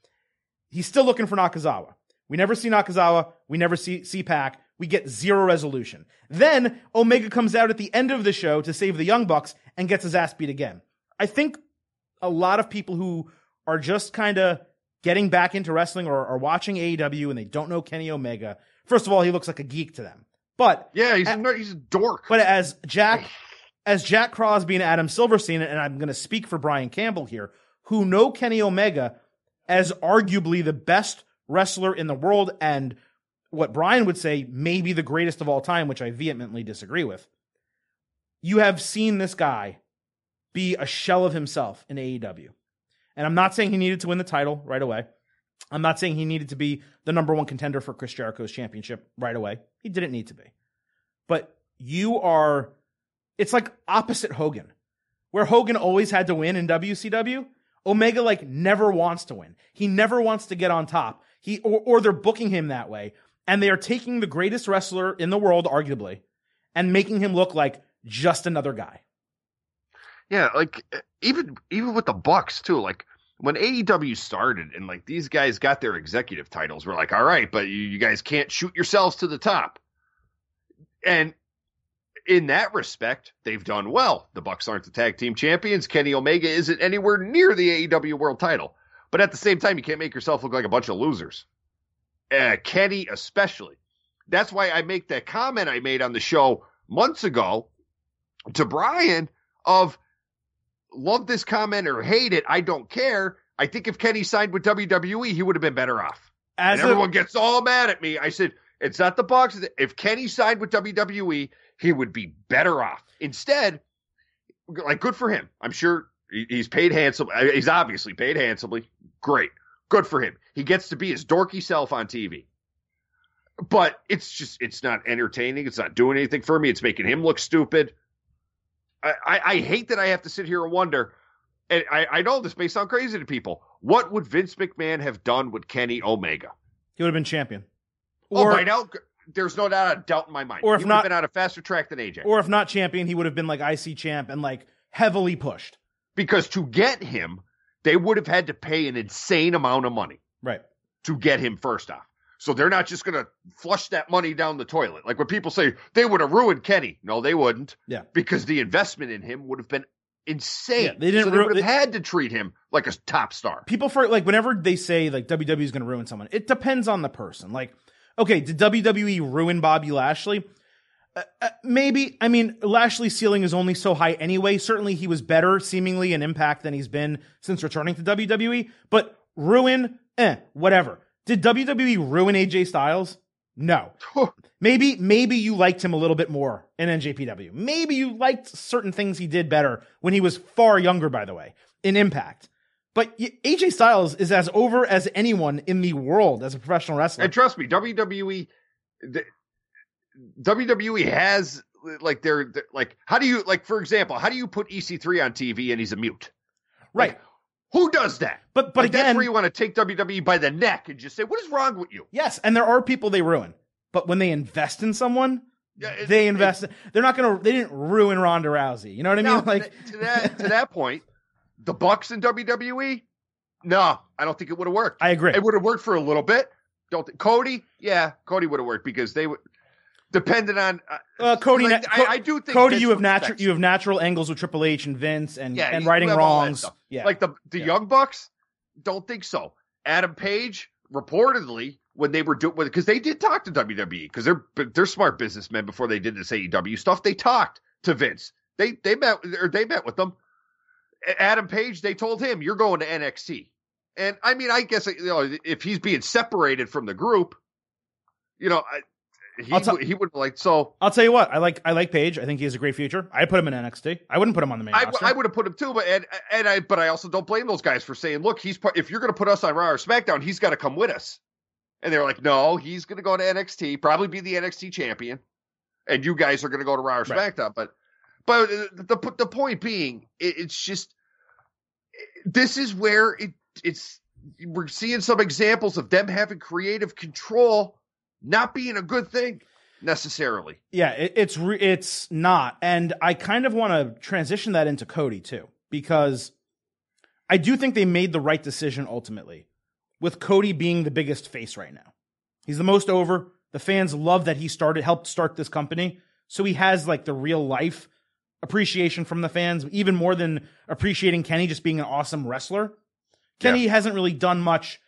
He's still looking for Nakazawa. We never see Nakazawa. We never see, see Pac. We get zero resolution. Then Omega comes out at the end of the show to save the Young Bucks and gets his ass beat again. I think a lot of people who are just kind of getting back into wrestling or are watching AEW and they don't know Kenny Omega, first of all, he looks like a geek to them. But yeah, he's a, he's a dork. but as Jack, as Jack Crosby and Adam Silverstein, and I'm going to speak for Brian Campbell here, who know Kenny Omega as arguably the best wrestler in the world and what Brian would say maybe the greatest of all time, which I vehemently disagree with. You have seen this guy be a shell of himself in AEW. And I'm not saying he needed to win the title right away. I'm not saying he needed to be the number one contender for Chris Jericho's championship right away. He didn't need to be. But you are, it's like opposite Hogan, where Hogan always had to win in WCW. Omega like never wants to win. He never wants to get on top. He or, or they're booking him that way, and they are taking the greatest wrestler in the world, arguably, and making him look like just another guy. Yeah, like even even with the Bucks too. Like when AEW started and like these guys got their executive titles, we're like, all right, but you, you guys can't shoot yourselves to the top. And in that respect, they've done well. The Bucks aren't the tag team champions. Kenny Omega isn't anywhere near the AEW world title. But at the same time, you can't make yourself look like a bunch of losers. Uh, Kenny, especially. That's why I make that comment I made on the show months ago to Brian of love this comment or hate it. I don't care. I think if Kenny signed with WWE, he would have been better off. As and a- everyone gets all mad at me. I said, it's not the Bucks. If Kenny signed with WWE, he would be better off. Instead, like, good for him. I'm sure he's paid handsomely. He's obviously paid handsomely. Great. Good for him. He gets to be his dorky self on TV. But it's just, it's not entertaining. It's not doing anything for me. It's making him look stupid. I, I, I hate that I have to sit here and wonder. And I, I know this may sound crazy to people. What would Vince McMahon have done with Kenny Omega? he would have been champion. oh, Or, by now, there's no doubt, a doubt in my mind. or if he would not- have been on a faster track than AJ. or if not champion, he would have been like IC champ and like heavily pushed. because to get him, they would have had to pay an insane amount of money Right. to get him first off. So they're not just going to flush that money down the toilet. Like when people say they would have ruined Kenny. No, they wouldn't. Yeah. Because the investment in him would have been insane. Yeah, they didn't So they would have they- had to treat him like a top star. people for like whenever they say like WWE is going to ruin someone, it depends on the person. Like, okay, did WWE ruin Bobby Lashley? Uh, uh, maybe. I mean, Lashley's ceiling is only so high anyway. Certainly, he was better, seemingly in impact than he's been since returning to WWE. But ruin, eh, whatever. Did WWE ruin AJ Styles? No. Maybe, maybe you liked him a little bit more in NJPW. Maybe you liked certain things he did better when he was far younger, by the way, in Impact. But AJ Styles is as over as anyone in the world as a professional wrestler. And trust me, WWE, the, WWE has like they're like how do you like for example how do you put EC3 on TV and he's a mute? right. Who does that? But but Like, that's where you want to take WWE by the neck and just say, "What is wrong with you?" yes, and there are people they ruin. But when they invest in someone, Yeah, it- they it- invest. they're not going to. They didn't ruin Ronda Rousey. You know what I mean? Like to that to that point, the Bucks in WWE, no, I don't think it would have worked. I agree. It would have worked for a little bit. Don't think, Cody? Yeah, Cody would have worked because they would depended on uh, Uh, Cody, like, na- I, I do think Cody, Vince you have natural you have natural angles with Triple H and Vince and Yeah, and righting have all that wrongs. Yeah, Like the the Yeah. Young Bucks, don't think so. Adam Page reportedly when they were doing because they did talk to WWE because they're they're smart businessmen before they did this AEW stuff. They talked to Vince. They they met or they met with them. Adam Page, they told him you're going to NXT. And I mean, I guess you know if he's being separated from the group, you know, I, he would- he would like so. I'll tell you what. I like I like Page. I think he has a great future. I put him in NXT. I wouldn't put him on the main I, roster. I would have put him too, but and, and I but I also don't blame those guys for saying, look, he's if you're going to put us on Raw or SmackDown, he's got to come with us. And they're like, no, he's going to go to NXT, probably be the NXT champion, and you guys are going to go to Raw or Right. SmackDown. But but uh, the the, the point being, it, it's just this is where it it's we're seeing some examples of them having creative control not being a good thing necessarily. Yeah, it, it's re- it's not, and I kind of want to transition that into Cody too, because I do think they made the right decision ultimately, with Cody being the biggest face right now. He's the most over. The fans love that he started, helped start this company, so he has like the real life appreciation from the fans, even more than appreciating Kenny just being an awesome wrestler. Kenny hasn't really done much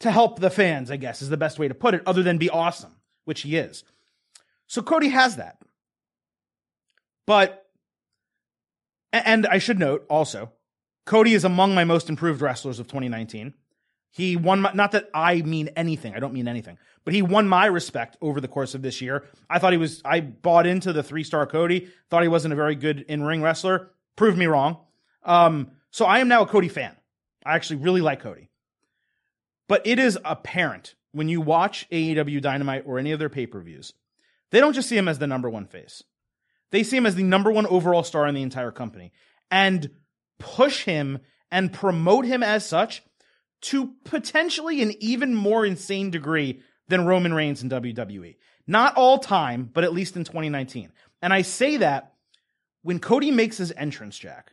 to help the fans, I guess, is the best way to put it, other than be awesome, which he is. So Cody has that. But, and I should note also, Cody is among my most improved wrestlers of 2019. He won my, not that I mean anything, I don't mean anything, but he won my respect over the course of this year. I thought he was, I bought into the three star Cody, thought he wasn't a very good in ring wrestler, proved me wrong. Um, so I am now a Cody fan. I actually really like Cody. But it is apparent when you watch AEW Dynamite or any of their pay per views, they don't just see him as the number one face. They see him as the number one overall star in the entire company and push him and promote him as such to potentially an even more insane degree than Roman Reigns in WWE. Not all time, but at least in 2019. And I say that when Cody makes his entrance, Jack,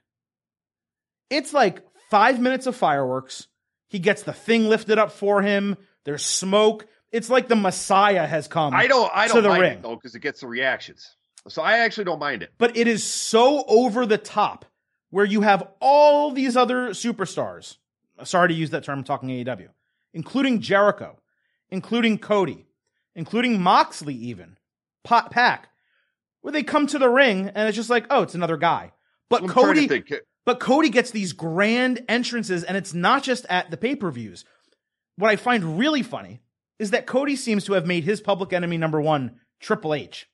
it's like five minutes of fireworks. He gets the thing lifted up for him. There's smoke. It's like the Messiah has come. I don't. I don't the mind ring. it though because it gets the reactions. So I actually don't mind it. but it is so over the top where you have all these other superstars. Sorry to use that term, I'm talking AEW, including Jericho, including Cody, including Moxley, even Pot Pac, where they come to the ring and it's just like, oh, it's another guy. But I'm Cody. But Cody gets these grand entrances, and it's not just at the pay per views. What I find really funny is that Cody seems to have made his public enemy number one Triple H.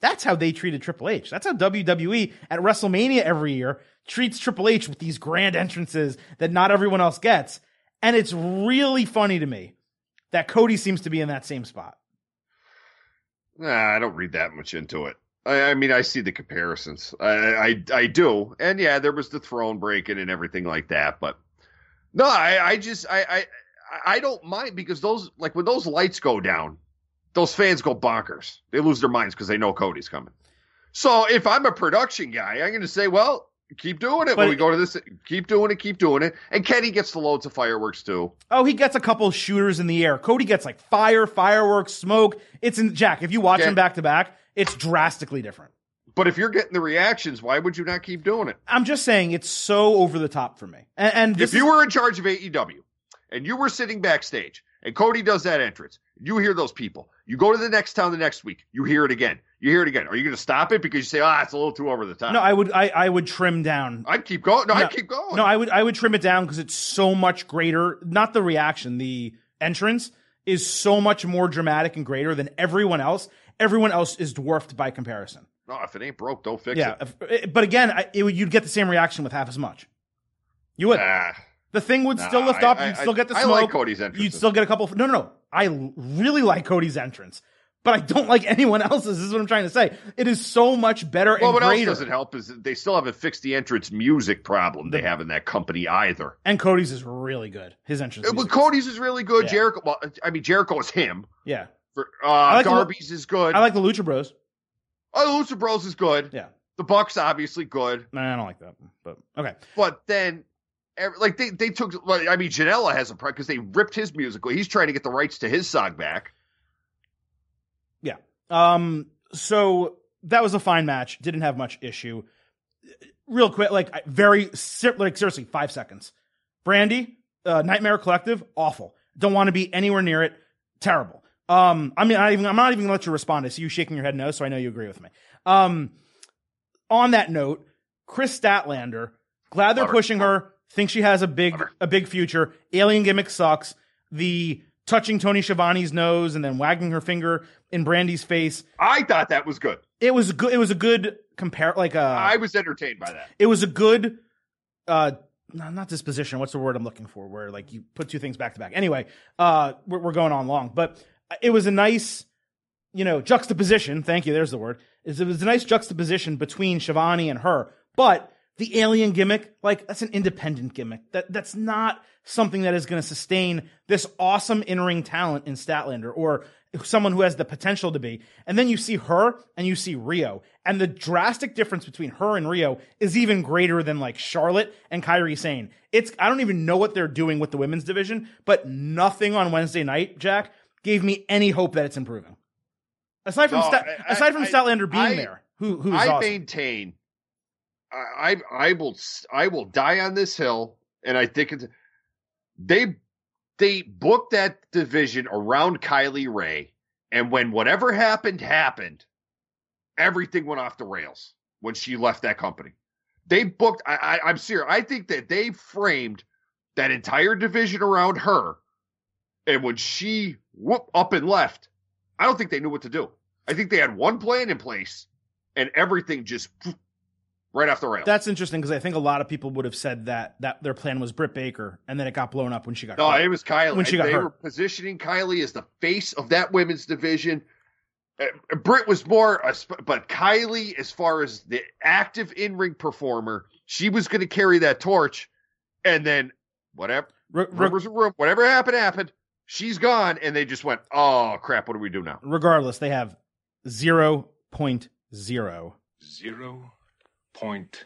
That's how they treated Triple H. That's how WWE at WrestleMania every year treats Triple H with these grand entrances that not everyone else gets. And it's really funny to me that Cody seems to be in that same spot. Nah, I don't read that much into it. I, I mean, I see the comparisons. I, I I do, and yeah, there was the throne breaking and everything like that. But no, I I just I I I don't mind because those like when those lights go down, those fans go bonkers. They lose their minds because they know Cody's coming. So if I'm a production guy, I'm going to say, well, keep doing it But when we go to this. Keep doing it, keep doing it. And Kenny gets the loads of fireworks too. Oh, he gets a couple shooters in the air. Cody gets like fire, fireworks, smoke. It's in Jack. If you watch Yeah. them back to back, it's drastically different. But if you're getting the reactions, why would you not keep doing it? I'm just saying it's so over the top for me. And, and if you is- were in charge of AEW and you were sitting backstage and Cody does that entrance, you hear those people. You go to the next town the next week, you hear it again. You hear it again. Are you going to stop it because you say, "Ah, it's a little too over the top"? no, I would I, I would trim down. I'd keep going. No, No, I'd keep going. No, I would I would trim it down because it's so much greater. Not the reaction, the entrance is so much more dramatic and greater than everyone else. Everyone else is dwarfed by comparison. No, if it ain't broke, don't fix Yeah, it. Yeah, but again, I, it you'd get the same reaction with half as much. You would. Ah, The thing would Nah, still lift up. I- You'd still get the same. I smoke. like Cody's entrance. You'd still get a couple. No, no, no. I really like Cody's entrance, but I don't like anyone else's. This is what I'm trying to say. It is so much better well, what else doesn't help is they still haven't fixed the entrance music problem they have in that company either. and Cody's is really good. His entrance. Uh, Well, music is- Cody's is really good. Yeah. Jericho, well, I mean, Jericho is him. yeah, For, uh, like the- Darby's is good. I like the Lucha Bros. oh, Lucha Bros is good. Yeah, The Bucks obviously good. Nah, I don't like that, but okay. But then, like they they took. like, I mean, Janela has a problem because they ripped his musical. He's trying to get the rights to his song back. Yeah. Um. So that was a fine match. Didn't have much issue. Real quick, like very like seriously, five seconds. Brandi, uh, Nightmare Collective, awful. Don't want to be anywhere near it. Terrible. Um. I mean, I even I'm not even gonna let you respond. I see you shaking your head no, so I know you agree with me. Um. On that note, Kris Statlander, glad they're Love her. pushing her. Think she has a big Love her. a big future. Alien gimmick sucks. The touching Tony Schiavone's nose and then wagging her finger in Brandi's face. I thought that was good. It was a good. It was a good compare. Like a. I was entertained by that. it was a good. Uh, no, not disposition. What's the word I'm looking for? Where like you put two things back to back. Anyway, uh, we're, we're going on long, but it was a nice, you know, juxtaposition. Thank you. There's the word. It was a nice juxtaposition between Schiavone and her, but the alien gimmick, like that's an independent gimmick. That that's not something that is going to sustain this awesome in-ring talent in Statlander or someone who has the potential to be. And then you see her and you see Riho, and the drastic difference between her and Riho is even greater than like Charlotte and Kairi Sane. It's I don't even know what they're doing with the women's division, but nothing on Wednesday night, Jack, gave me any hope that it's improving. Aside from No, I- aside from I- Statlander being I- there, who who is I awesome. maintain. I, I I will I will die on this hill, and I think it's they they booked that division around Kylie Rae, and when whatever happened happened, everything went off the rails when she left that company. They booked. I, I I'm serious. I think that they framed that entire division around her, and when she whoop up and left, I don't think they knew what to do. I think they had one plan in place, and everything just right off the rails. That's interesting because I think a lot of people would have said that that their plan was Britt Baker, and then it got blown up when she got. no, hurt. it was Kylie. When she got they hurt. were positioning Kylie as the face of that women's division. Uh, Britt was more, a but Kylie, as far as the active in ring performer, she was going to carry that torch. And then whatever, Re- re- rumors of room, whatever happened, happened. She's gone, and they just went, "Oh crap! What do we do now?" regardless, they have zero point zero Zero point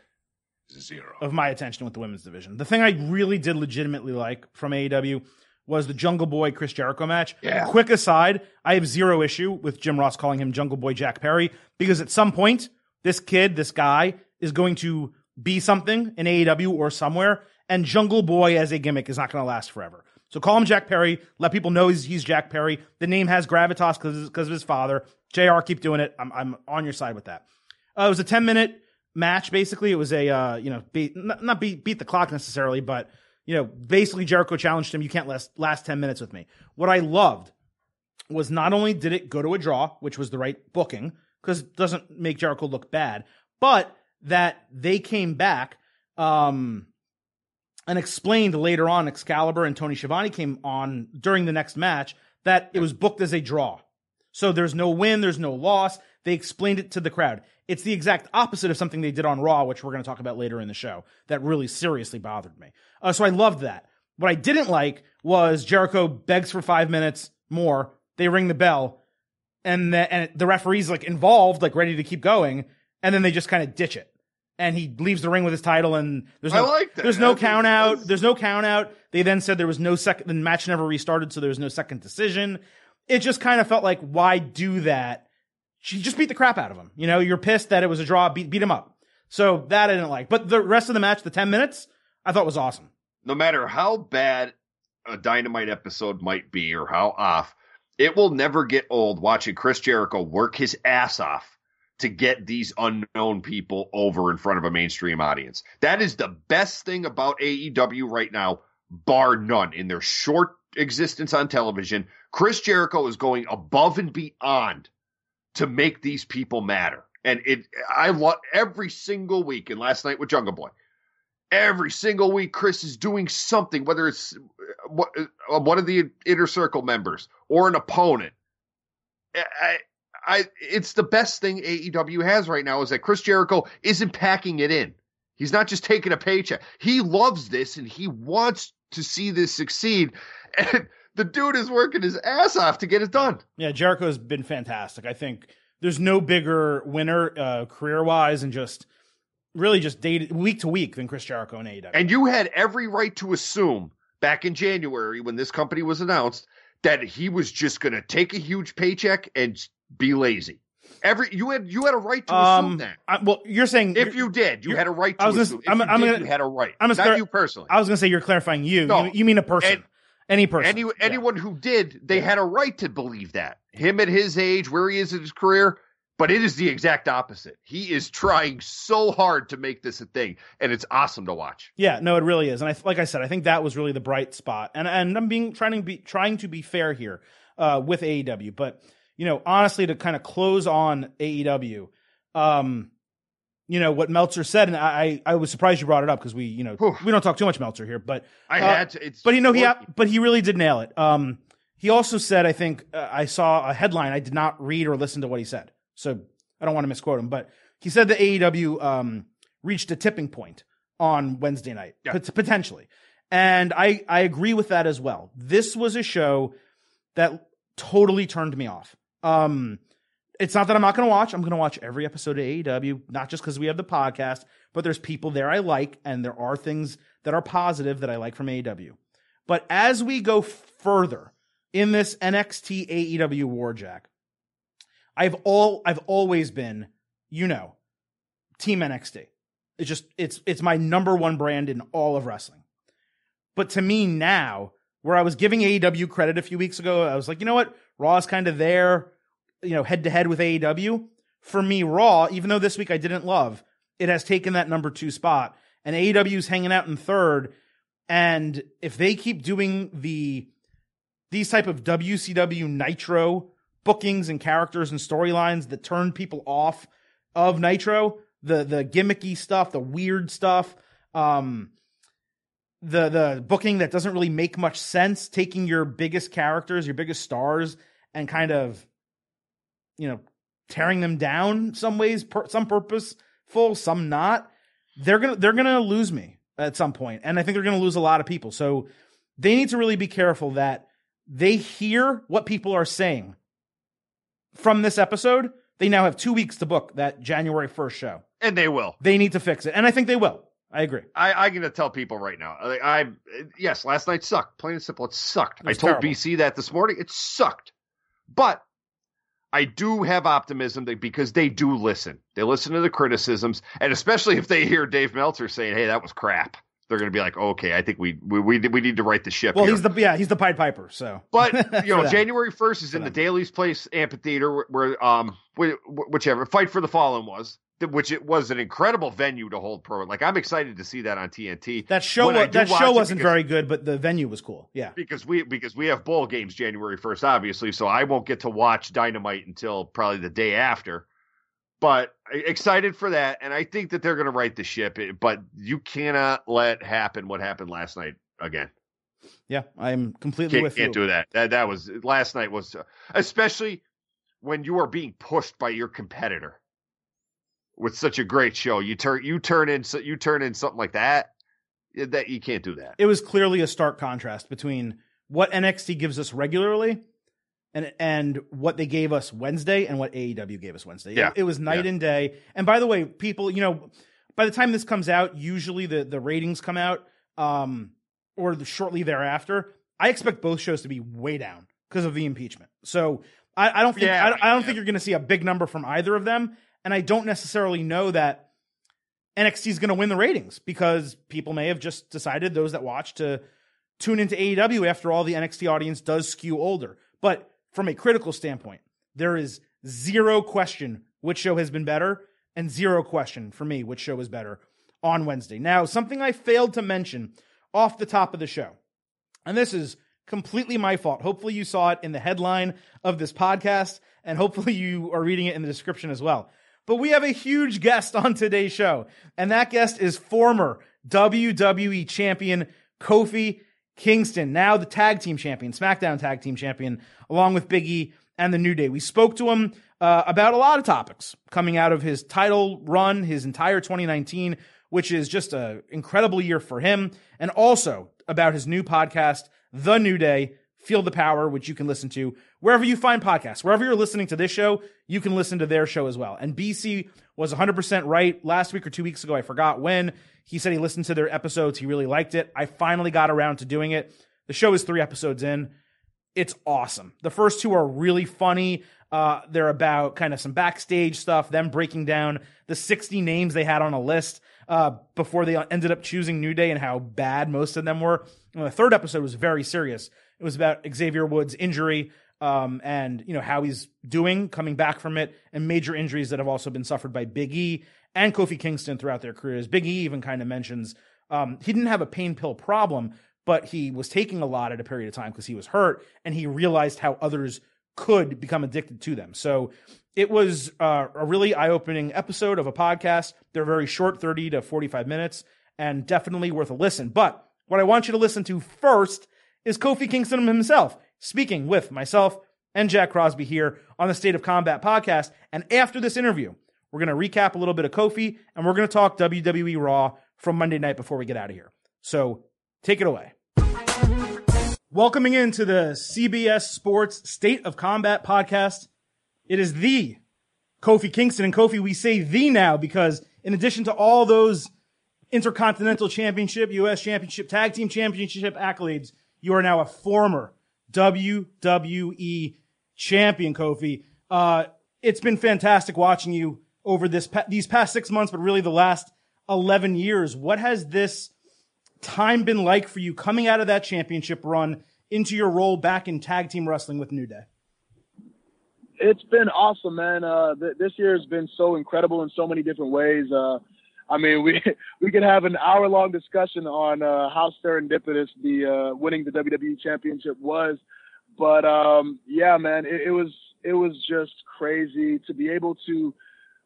zero. of my attention with the women's division. The thing I really did legitimately like from AEW was the Jungle Boy Chris Jericho match. Yeah. Quick aside, I have zero issue with Jim Ross calling him Jungle Boy Jack Perry because at some point, this kid, this guy, is going to be something in AEW or somewhere, and Jungle Boy as a gimmick is not going to last forever. So call him Jack Perry. Let people know he's, he's Jack Perry. The name has gravitas because of his father. JR, keep doing it. I'm, I'm on your side with that. Uh, it was a 10 minute match, basically. It was a, uh, you know, beat, not, not beat, beat the clock necessarily, but, you know, basically Jericho challenged him. You can't last, last 10 minutes with me. What I loved was not only did it go to a draw, which was the right booking, because it doesn't make Jericho look bad, but that they came back, um, and explained later on, Excalibur and Tony Schiavone came on during the next match that it was booked as a draw. So there's no win, there's no loss. They explained it to the crowd. It's the exact opposite of something they did on Raw, which we're going to talk about later in the show. That really seriously bothered me. Uh, so I loved that. What I didn't like was Jericho begs for five minutes more. They ring the bell, and the, and the referee's like involved, like ready to keep going, and then they just kind of ditch it. And he leaves the ring with his title, and there's no like there's no count out. that's- There's no count out. They then said there was no second. The match never restarted, so there was no second decision. It just kind of felt like, why do that? She just beat the crap out of him. You know, you're pissed that it was a draw. Beat beat him up. So that I didn't like. But the rest of the match, the ten minutes, I thought was awesome. no matter how bad a dynamite episode might be or how off, it will never get old watching Chris Jericho work his ass off to get these unknown people over in front of a mainstream audience. That is the best thing about AEW right now, bar none. In their short existence on television, Chris Jericho is going above and beyond to make these people matter. And it, I love every single week. And last night with Jungle Boy, every single week chris is doing something whether it's uh, uh, one of the inner circle members or an opponent I, I, it's the best thing aew has right now is that chris jericho isn't packing it in he's not just taking a paycheck he loves this and he wants to see this succeed and the dude is working his ass off to get it done Yeah, Jericho's been fantastic. I think there's no bigger winner uh, career wise and just really just day week to week than Chris Jericho and AEW. And you had every right to assume back in January when this company was announced that he was just going to take a huge paycheck and be lazy. Every you had you had a right to assume um, that. I, well, you're saying If you did, you had a right to I was gonna- assume. If I'm- you I'm did, gonna- you had a right. I'm Not gonna start- you personally. I was going to say you're clarifying you. No. You, you mean a person, And- any person. Any, Yeah. anyone who did, they had a right to believe that. Him at his age, where he is in his career, but it is the exact opposite. He is trying so hard to make this a thing, and it's awesome to watch. Yeah, no, it really is, and I like I said, I think that was really the bright spot, and and I'm being trying to be trying to be fair here uh, with AEW, but you know, honestly, to kind of close on AEW, um, you know what Meltzer said, and I I I was surprised you brought it up because we you know Whew. we don't talk too much Meltzer here, but I Uh, had to. It's but you know he but he really did nail it. Um, he also said, I think uh, I saw a headline. I did not read or listen to what he said, so I don't want to misquote him. But he said that AEW um, reached a tipping point on Wednesday night, Yeah. pot- potentially, and I I agree with that as well. This was a show that totally turned me off. Um, it's not that I'm not going to watch. I'm going to watch every episode of AEW, not just because we have the podcast, but there's people there I like, and there are things that are positive that I like from AEW. But as we go further in this NXT AEW war, Jack, I've all I've always been, you know, Team NXT. It's just it's it's my number one brand in all of wrestling. But to me now, where I was giving AEW credit a few weeks ago, I was like, you know what, Raw is kind of there, you know, head to head with AEW. For me, Raw, even though this week I didn't love, it has taken that number two spot, and AEW's hanging out in third. And if they keep doing the these type of WCW Nitro bookings and characters and storylines that turn people off of Nitro, the the gimmicky stuff, the weird stuff, um, the the booking that doesn't really make much sense. Taking your biggest characters, your biggest stars, and kind of, you know, tearing them down some ways, per, some purposeful, some not. They're gonna they're gonna lose me at some point, and I think they're gonna lose a lot of people. So they need to really be careful that they hear what people are saying from this episode. They now have two weeks to book that January 1st show. And they will. They need to fix it. And I think they will. I agree. I, I'm to tell people right now. I, I yes, last night sucked. Plain and simple, it sucked. It I told terrible. BC that this morning. It sucked. But I do have optimism that because they do listen. They listen to the criticisms, and especially if they hear Dave Meltzer saying, "Hey, that was crap." They're going to be like, "Okay, I think we we we, we need to right the ship." Well, here. he's the yeah, he's the Pied Piper. So, But you know. January first is in the. Daily's Place Amphitheater, where, where um, wh- wh- whichever Fight for the Fallen was, which it was an incredible venue to hold pro. Like I'm excited to see that on TNT. that show When I wa- do that show wasn't because- very good, but the venue was cool. Yeah. because we because we have bowl games January first, obviously. So I won't get to watch Dynamite until probably the day after. But excited for that, and I think that they're going to right the ship. But you cannot let happen what happened last night again. Yeah, I'm completely Can't, with can't you. do that. That that was last night was uh, especially when you are being pushed by your competitor with such a great show. You turn you turn in so- you turn in something like that. That you can't do that. it was clearly a stark contrast between what NXT gives us regularly and and what they gave us Wednesday and what AEW gave us Wednesday. Yeah. It, was night Yeah. and day. And by the way, people, you know, by the time this comes out, usually the the ratings come out um or the, shortly thereafter. I expect both shows to be way down because of the impeachment. So I, I don't think Yeah, I, don't- I don't yeah. think you're going to see a big number from either of them, and I don't necessarily know that NXT is going to win the ratings because people may have just decided those that watch to tune into AEW after all the NXT audience does skew older. But from a critical standpoint, there is zero question which show has been better and zero question for me which show is better on Wednesday. Now, something I failed to mention off the top of the show, and this is completely my fault. Hopefully, you saw it in the headline of this podcast, and hopefully, you are reading it in the description as well. But we have a huge guest on today's show, and that guest is former WWE champion Kofi Kingston, now the tag team champion, SmackDown tag team champion, along with Big E and the New Day. We spoke to him uh, about a lot of topics coming out of his title run, his entire 2019, which is just an incredible year for him, and also about his new podcast, The New Day. Feel the Power, which you can listen to wherever you find podcasts. Wherever you're listening to this show, you can listen to their show as well. And BC was 100% right last week or two weeks ago. I forgot when. He said he listened to their episodes. He really liked it. I finally got around to doing it. The show is three episodes in. It's awesome. The first two are really funny. Uh, they're about kind of some backstage stuff, them breaking down the 60 names they had on a list uh, before they ended up choosing New Day and how bad most of them were. And the third episode was very serious. It was about Xavier Woods' injury um, and you know how he's doing coming back from it, and major injuries that have also been suffered by Big E and Kofi Kingston throughout their careers. Big E even kind of mentions um, he didn't have a pain pill problem, but he was taking a lot at a period of time because he was hurt, and he realized how others could become addicted to them. So it was uh, a really eye opening episode of a podcast. They're very short, 30 to 45 minutes, and definitely worth a listen. But what I want you to listen to first is Kofi Kingston himself speaking with myself and Jack Crosby here on the State of Combat podcast. And after this interview, we're going to recap a little bit of Kofi and we're going to talk WWE Raw from Monday night before we get out of here. So take it away. Welcoming into the CBS Sports State of Combat podcast, it is the Kofi Kingston. And Kofi, we say the now because in addition to all those Intercontinental Championship, U.S. Championship, Tag Team Championship accolades, you are now a former WWE champion, Kofi. Uh, it's been fantastic watching you over this pa- these past six months, but really the last eleven years. What has this time been like for you coming out of that championship run into your role back in tag team wrestling with New Day? It's been awesome, man. Uh, th- this year has been so incredible in so many different ways. Uh, I mean, we we could have an hour long discussion on uh, how serendipitous the uh, winning the WWE Championship was, but um, yeah, man, it, it was it was just crazy to be able to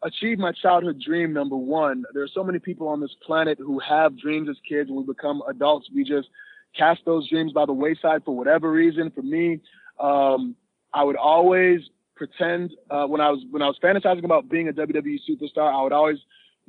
achieve my childhood dream, number one, there are so many people on this planet who have dreams as kids. When we become adults, we just cast those dreams by the wayside for whatever reason. For me, um, I would always pretend uh, when I was when I was fantasizing about being a WWE superstar, I would always,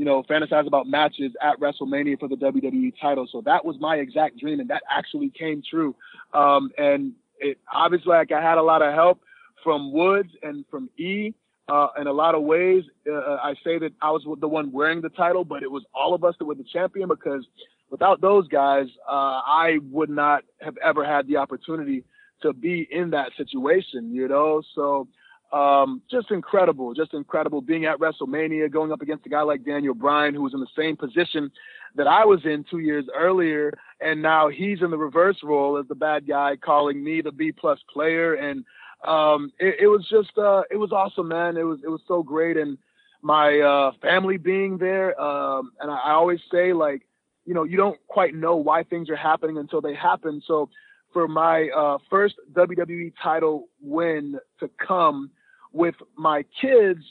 you know, fantasize about matches at WrestleMania for the WWE title. So that was my exact dream, and that actually came true. Um, and it obviously, like I had a lot of help from Woods and from E. Uh, in a lot of ways, uh, I say that I was the one wearing the title, but it was all of us that were the champion because without those guys, uh, I would not have ever had the opportunity to be in that situation, you know? So, um, just incredible, just incredible being at WrestleMania, going up against a guy like Daniel Bryan, who was in the same position that I was in two years earlier. And now he's in the reverse role as the bad guy, calling me the B plus player. And, um, it, it, was just uh, it was awesome, man. It was it was so great, and my uh, family being there. Um, and I, I always say like, you know, you don't quite know why things are happening until they happen. So for my uh, first WWE title win to come with my kids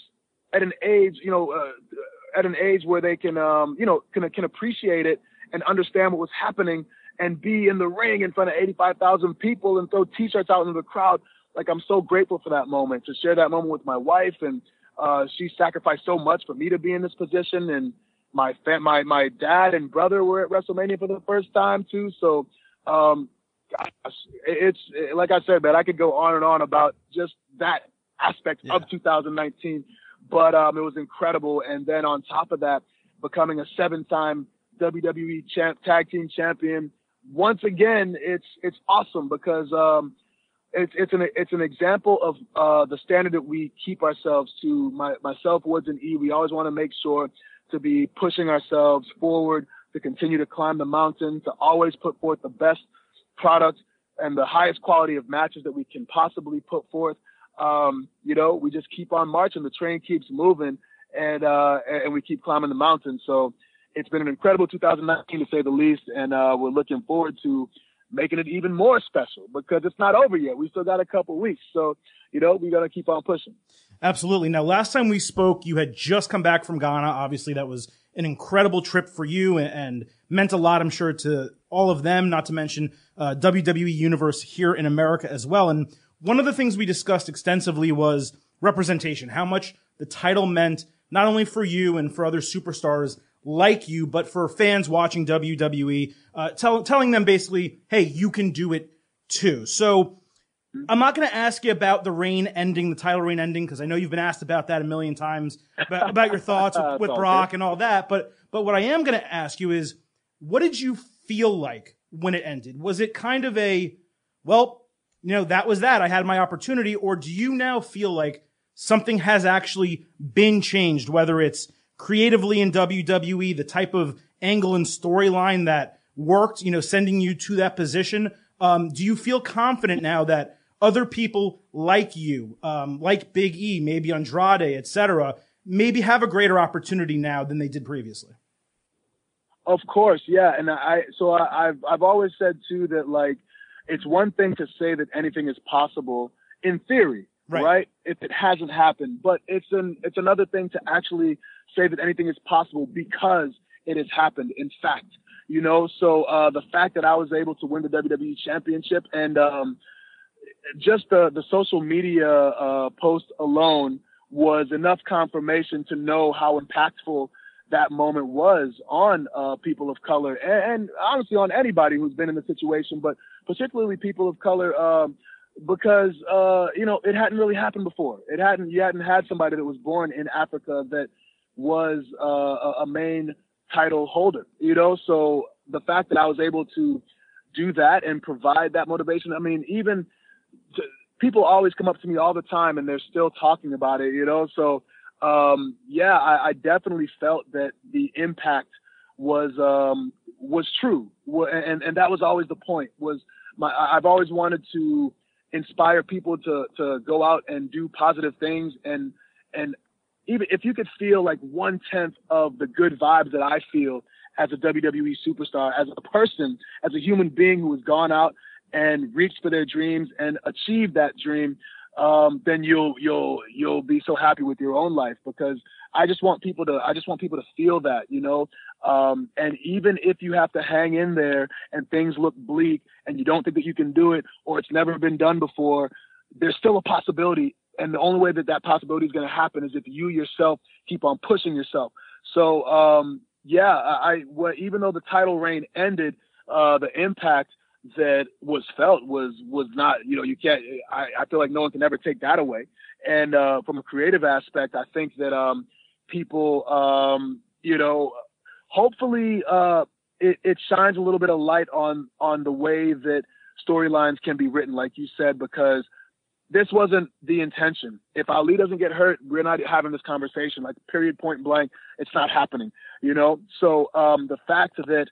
at an age, you know, uh, at an age where they can, um, you know, can can appreciate it and understand what was happening and be in the ring in front of 85,000 people and throw t-shirts out into the crowd like I'm so grateful for that moment to share that moment with my wife, and uh, she sacrificed so much for me to be in this position. And my my my dad and brother were at WrestleMania for the first time too. So um, gosh, it's it, like I said, man, I could go on and on about just that aspect yeah. of 2019, but um, it was incredible. And then on top of that, becoming a seven-time WWE champ, tag team champion. Once again, it's it's awesome because um, it's it's an it's an example of uh, the standard that we keep ourselves to. My, myself, Woods, and E. We always want to make sure to be pushing ourselves forward, to continue to climb the mountain, to always put forth the best product and the highest quality of matches that we can possibly put forth. Um, you know, we just keep on marching. The train keeps moving, and uh, and we keep climbing the mountain. So it's been an incredible 2019 to say the least, and uh, we're looking forward to making it even more special because it's not over yet. We still got a couple weeks. So, you know, we got to keep on pushing. Absolutely. Now, last time we spoke, you had just come back from Ghana. Obviously, that was an incredible trip for you and, and meant a lot, I'm sure, to all of them, not to mention uh, WWE Universe here in America as well. And one of the things we discussed extensively was representation, how much the title meant not only for you and for other superstars like you, but for fans watching WWE, uh, tell, telling them basically, hey, you can do it too. So I'm not going to ask you about the reign ending, the title reign ending, because I know you've been asked about that a million times about, about your thoughts with, with Brock good. and all that. But but what I am going to ask you is, what did you feel like when it ended? Was it kind of a, well, you know, that was that. I had my opportunity, or do you now feel like something has actually been changed, whether it's creatively in WWE, the type of angle and storyline that worked, you know, sending you to that position. Um, do you feel confident now that other people like you, um, like Big E, maybe Andrade, etc., maybe have a greater opportunity now than they did previously? Of course, yeah, and I so I, I've I've always said too that like it's one thing to say that anything is possible in theory, right. right? If it hasn't happened, but it's an it's another thing to actually say that anything is possible because it has happened. In fact, you know, so uh, the fact that I was able to win the WWE Championship and um, just the the social media uh, post alone was enough confirmation to know how impactful that moment was on uh, people of color and, and, honestly on anybody who's been in the situation, but particularly people of color. Um, because uh, you know it hadn't really happened before. It hadn't you hadn't had somebody that was born in Africa that was uh, a main title holder, you know. So the fact that I was able to do that and provide that motivation, I mean, even to, people always come up to me all the time and they're still talking about it, you know. So um, yeah, I, I, definitely felt that the impact was um, was true, and and that was always the point. Was my I've always wanted to inspire people to to go out and do positive things and and even if you could feel like one tenth of the good vibes that I feel as a WWE superstar, as a person, as a human being who has gone out and reached for their dreams and achieved that dream, um, then you'll you'll you'll be so happy with your own life because I just want people to I just want people to feel that, you know. Um, and even if you have to hang in there and things look bleak and you don't think that you can do it or it's never been done before, there's still a possibility. And the only way that that possibility is going to happen is if you yourself keep on pushing yourself. So um, yeah, I, what, even though the title reign ended, uh, the impact that was felt was was not you know you can't I, I feel like no one can ever take that away and uh, from a creative aspect I think that um, people um, you know hopefully uh, it, it shines a little bit of light on on the way that storylines can be written like you said because this wasn't the intention. If Ali doesn't get hurt, we're not having this conversation. Like period, point blank, it's not happening. You know. So um, the fact that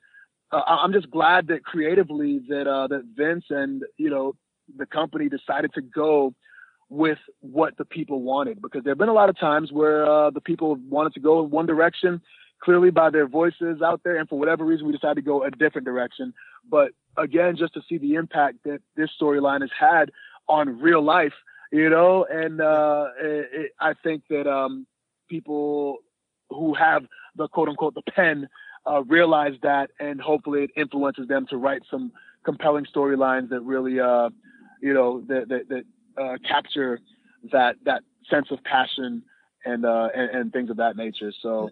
uh, I'm just glad that creatively that uh, that Vince and you know the company decided to go with what the people wanted because there have been a lot of times where uh, the people wanted to go in one direction clearly by their voices out there and for whatever reason we decided to go a different direction but again just to see the impact that this storyline has had on real life you know and uh, it, it, i think that um, people who have the quote unquote the pen uh, realize that, and hopefully it influences them to write some compelling storylines that really, uh, you know, that that, that uh, capture that that sense of passion and, uh, and, and things of that nature. So.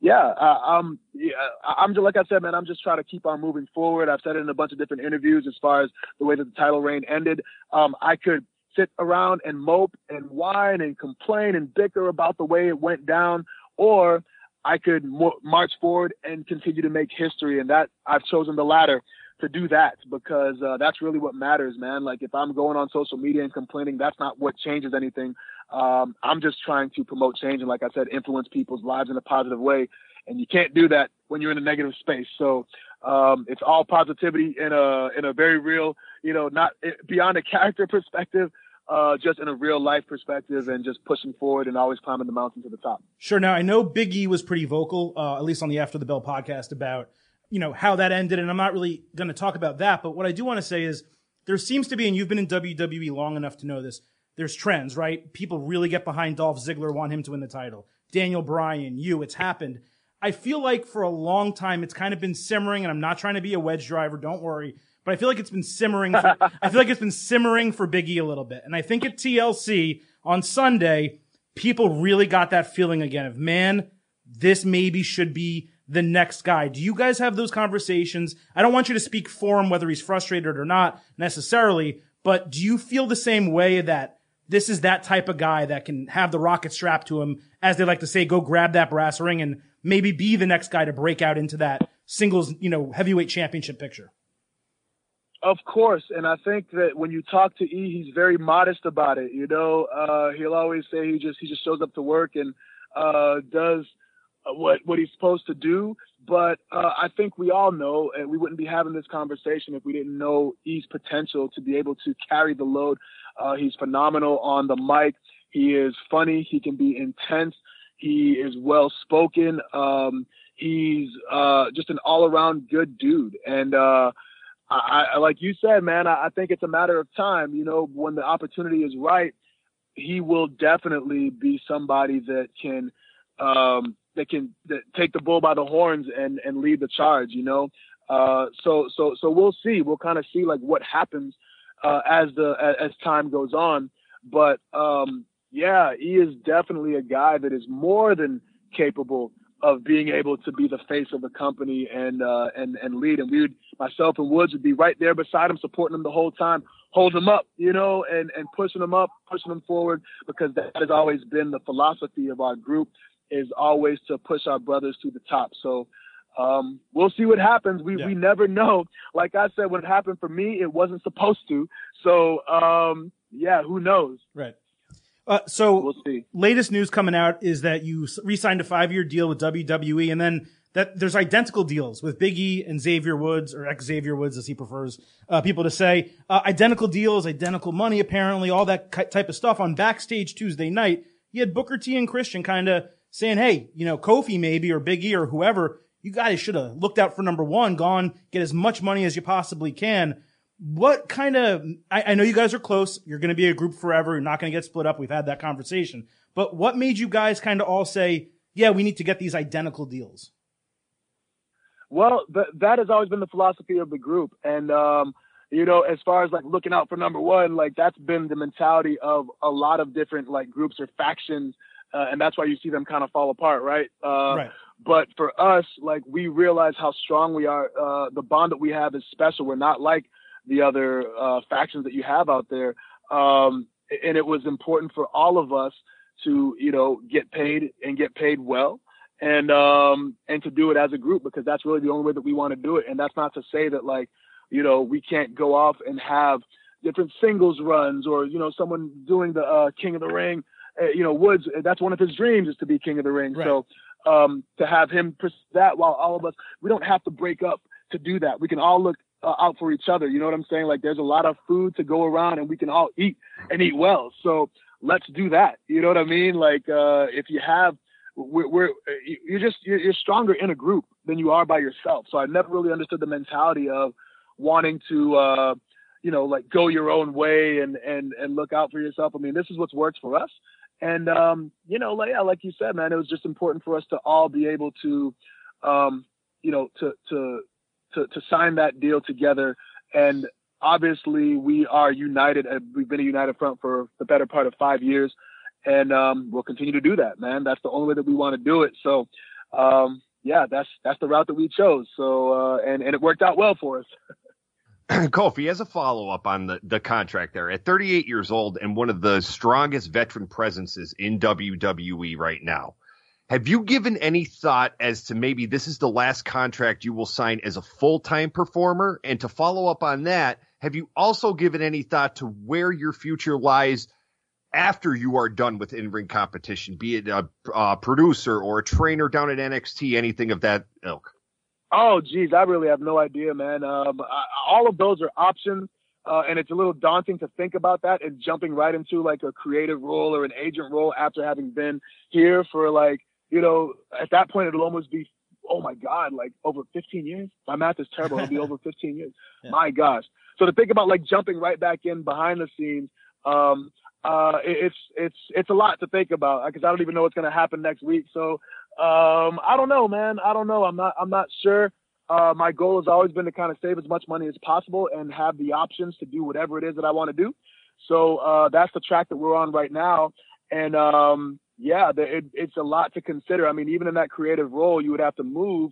Yeah, uh, I'm. Yeah, I'm just like I said, man. I'm just trying to keep on moving forward. I've said it in a bunch of different interviews as far as the way that the title reign ended. Um, I could sit around and mope and whine and complain and bicker about the way it went down, or I could march forward and continue to make history. And that I've chosen the latter to do that because uh, that's really what matters, man. Like if I'm going on social media and complaining, that's not what changes anything. Um, I'm just trying to promote change and, like I said, influence people's lives in a positive way. And you can't do that when you're in a negative space. So um, it's all positivity in a in a very real, you know, not beyond a character perspective, uh, just in a real life perspective and just pushing forward and always climbing the mountain to the top. Sure. Now I know Big E was pretty vocal, uh, at least on the After the Bell podcast about, you know, how that ended. And I'm not really going to talk about that. But what I do want to say is there seems to be, and you've been in WWE long enough to know this, there's trends, right? People really get behind Dolph Ziggler, want him to win the title. Daniel Bryan, you, it's happened. I feel like for a long time it's kind of been simmering, and I'm not trying to be a wedge driver, don't worry but I feel like it's been simmering. For, I feel like it's been simmering for Biggie a little bit. And I think at TLC on Sunday, people really got that feeling again of, man, this maybe should be the next guy. Do you guys have those conversations? I don't want you to speak for him, whether he's frustrated or not necessarily, but do you feel the same way that this is that type of guy that can have the rocket strapped to him, as they like to say, go grab that brass ring and maybe be the next guy to break out into that singles, you know, heavyweight championship picture? Of course, and I think that when you talk to E, he's very modest about it. You know, uh, he'll always say he just he just shows up to work and uh, does what what he's supposed to do. But uh, I think we all know, and we wouldn't be having this conversation if we didn't know E's potential to be able to carry the load. Uh, he's phenomenal on the mic. He is funny. He can be intense. He is well spoken. Um, he's uh, just an all around good dude, and uh, I, I like you said, man, I, I think it's a matter of time. You know, when the opportunity is right, he will definitely be somebody that can um, that can that take the bull by the horns and and lead the charge. You know, uh, so so so we'll see. We'll kind of see like what happens uh, as the as time goes on. But um, yeah, he is definitely a guy that is more than capable of being able to be the face of the company and uh, and and lead. And we would myself and Woods would be right there beside him, supporting him the whole time, holding him up, you know, and and pushing him up, pushing him forward, because that has always been the philosophy of our group is always to push our brothers to the top. So um, we'll see what happens. We yeah. we never know. Like I said, what happened for me, it wasn't supposed to. So um, yeah, who knows? Right. Uh, so we'll latest news coming out is that you re-signed a five-year deal with WWE, and then that there's identical deals with Big E and Xavier Woods, or ex Xavier Woods, as he prefers uh, people to say. Uh, identical deals, identical money, apparently, all that type of stuff. On backstage Tuesday night, you had Booker T and Christian kind of saying, "Hey, you know, Kofi maybe or Big E or whoever, you guys should have looked out for number one, gone get as much money as you possibly can." what kind of I, I, know you guys are close. You're going to be a group forever. You're not going to get split up. We've had that conversation. But what made you guys kind of all say yeah, we need to get these identical deals? Well, th- that has always been the philosophy of the group, and um, you know, as far as like looking out for number one, like that's been the mentality of a lot of different like groups or factions, uh, and that's why you see them kind of fall apart, right? Uh, right. But for us, like we realize how strong we are. Uh, the bond that we have is special. We're not like the other uh, factions that you have out there, um, and it was important for all of us to, you know, get paid and get paid well and um and to do it as a group because that's really the only way that we want to do it and that's not to say that like you know we can't go off and have different singles runs or you know someone doing the uh, king of the ring you know woods that's one of his dreams is to be king of the ring Right. so um to have him pursue that while all of us we don't have to break up to do that we can all look uh, out for each other you know what i'm saying like there's a lot of food to go around and we can all eat and eat well so let's do that you know what i mean like uh if you have we're, we're you're just you're, you're stronger in a group than you are by yourself. So I never really understood the mentality of wanting to uh, you know like go your own way and and and look out for yourself. I mean, this is what's worked for us. And um, you know, like yeah, like you said, man, it was just important for us to all be able to um, you know to to to to sign that deal together and obviously we are united uh, we've been a united front for the better part of five years and um, we'll continue to do that, man. That's the only way that we want to do it. So, um, yeah, that's that's the route that we chose. So, uh, and and it worked out well for us. Kofi, as a follow up on the, the contract there, at 38 years old and one of the strongest veteran presences in WWE right now, have you given any thought as to maybe this is the last contract you will sign as a full time performer? And to follow up on that, have you also given any thought to where your future lies after you are done with in ring competition, be it a, a producer or a trainer down at NXT, anything of that ilk? Oh, geez, I really have no idea, man. Um, I, all of those are options, uh, and it's a little daunting to think about that and jumping right into like a creative role or an agent role after having been here for like, you know, at that point it'll almost be, oh my God, like over 15 years. My math is terrible. It'll be over 15 years. Yeah. My gosh. So to think about like jumping right back in behind the scenes, um, uh, it- it's it's it's a lot to think about because I don't even know what's gonna happen next week. So um, I don't know, man. I don't know. I'm not I'm not sure. Uh, my goal has always been to kind of save as much money as possible and have the options to do whatever it is that I want to do. So uh, that's the track that we're on right now. And um, yeah, the, it, it's a lot to consider. I mean, even in that creative role, you would have to move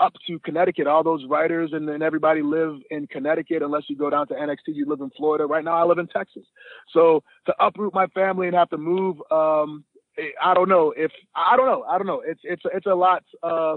up to Connecticut. All those writers and, and everybody live in Connecticut unless you go down to NXT. You live in Florida. Right now, I live in Texas. So to uproot my family and have to move, um, I don't know if I don't know. I don't know. It's it's it's a lot uh,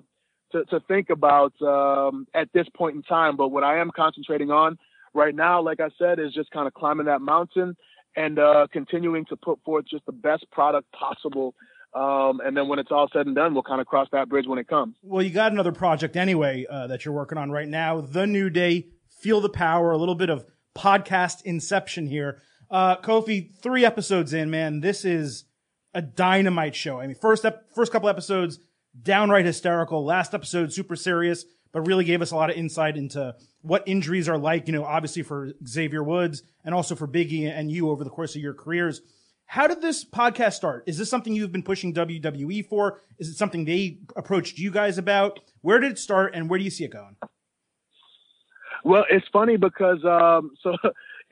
to to think about um, at this point in time. But what I am concentrating on right now, like I said, is just kind of climbing that mountain and uh, continuing to put forth just the best product possible. Um, and then when it's all said and done, we'll kind of cross that bridge when it comes. Well, you got another project anyway uh, that you're working on right now. The New Day, Feel the Power, a little bit of podcast inception here. Uh, Kofi, three episodes in, man, this is a dynamite show. I mean, first ep- first couple episodes, downright hysterical. Last episode, super serious, but really gave us a lot of insight into what injuries are like, you know, obviously for Xavier Woods and also for Biggie and you over the course of your careers. How did this podcast start? Is this something you've been pushing WWE for? Is it something they approached you guys about? Where did it start and where do you see it going? Well, it's funny because um, so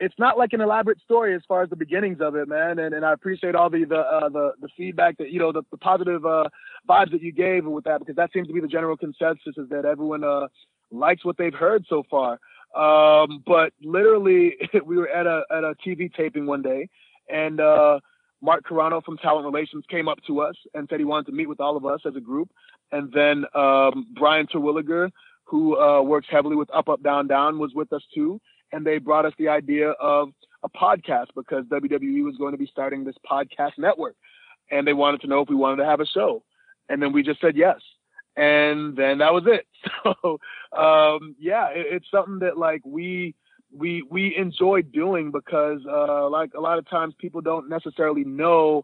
it's not like an elaborate story as far as the beginnings of it, man. And and I appreciate all the the uh, the, the feedback that you know the, the positive uh, vibes that you gave with that because that seems to be the general consensus is that everyone uh, likes what they've heard so far. Um, but literally, we were at a at a TV taping one day, and uh, Mark Carrano from Talent Relations came up to us and said he wanted to meet with all of us as a group. And then um, Brian Terwilliger, who uh, works heavily with Up Up Down Down, was with us too. And they brought us the idea of a podcast because WWE was going to be starting this podcast network, and they wanted to know if we wanted to have a show. And then we just said yes. And then that was it. So um, yeah, it, it's something that like we we we enjoy doing because uh, like a lot of times people don't necessarily know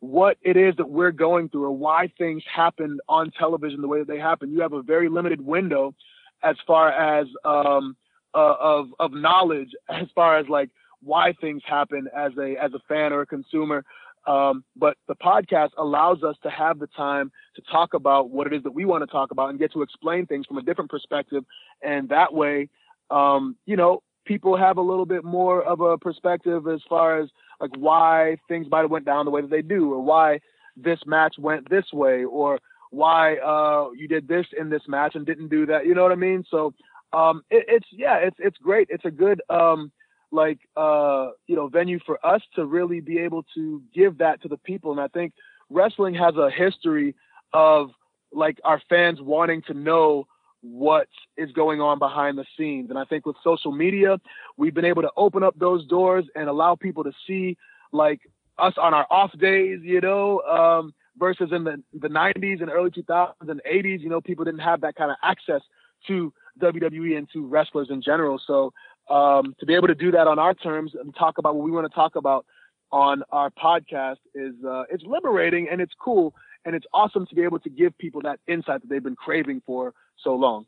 what it is that we're going through or why things happen on television the way that they happen. You have a very limited window as far as um, uh, of of knowledge as far as like why things happen as a as a fan or a consumer. Um, but the podcast allows us to have the time to talk about what it is that we want to talk about and get to explain things from a different perspective. And that way, um, you know, people have a little bit more of a perspective as far as like why things might have went down the way that they do, or why this match went this way, or why uh, you did this in this match and didn't do that. You know what I mean? So um, it, it's yeah, it's it's great. It's a good um, like uh, you know venue for us to really be able to give that to the people. And I think wrestling has a history of like our fans wanting to know what is going on behind the scenes. And I think with social media, we've been able to open up those doors and allow people to see like us on our off days, you know, um, versus in the, the 90s and early 2000s and 80s, you know, people didn't have that kind of access to WWE and to wrestlers in general. So um, to be able to do that on our terms and talk about what we want to talk about on our podcast is uh, it's liberating and it's cool and it's awesome to be able to give people that insight that they've been craving for so long.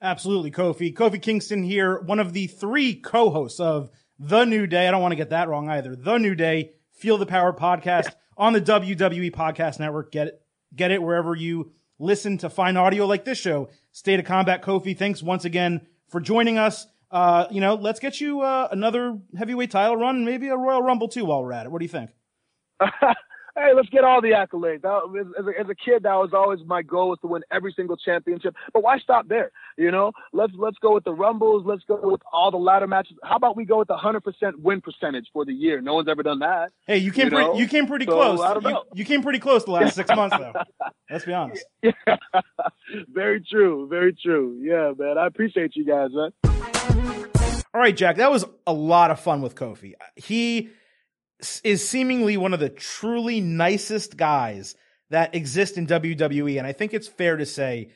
Absolutely, Kofi. Kofi Kingston here, one of the three co-hosts of The New Day. I don't want to get that wrong either. The New Day, Feel the Power podcast on the WWE Podcast Network. Get it, get it wherever you listen to fine audio like this show. State of Combat, Kofi. Thanks once again for joining us. Uh, you know, let's get you uh, another heavyweight title run, maybe a Royal Rumble too while we're at it. What do you think? hey, let's get all the accolades. As, as, a, as, a, kid, that was always my goal was to win every single championship. But why stop there? You know, let's let's go with the rumbles. Let's go with all the ladder matches. How about we go with the hundred percent win percentage for the year? No one's ever done that. Hey, you came you, pretty, you came pretty so, close. I don't know. You, you, came pretty close the last six months, though. Let's be honest. Yeah. very true. Very true. Yeah, man. I appreciate you guys, man. All right, Jack. That was a lot of fun with Kofi. He is seemingly one of the truly nicest guys that exist in WWE. And I think it's fair to say,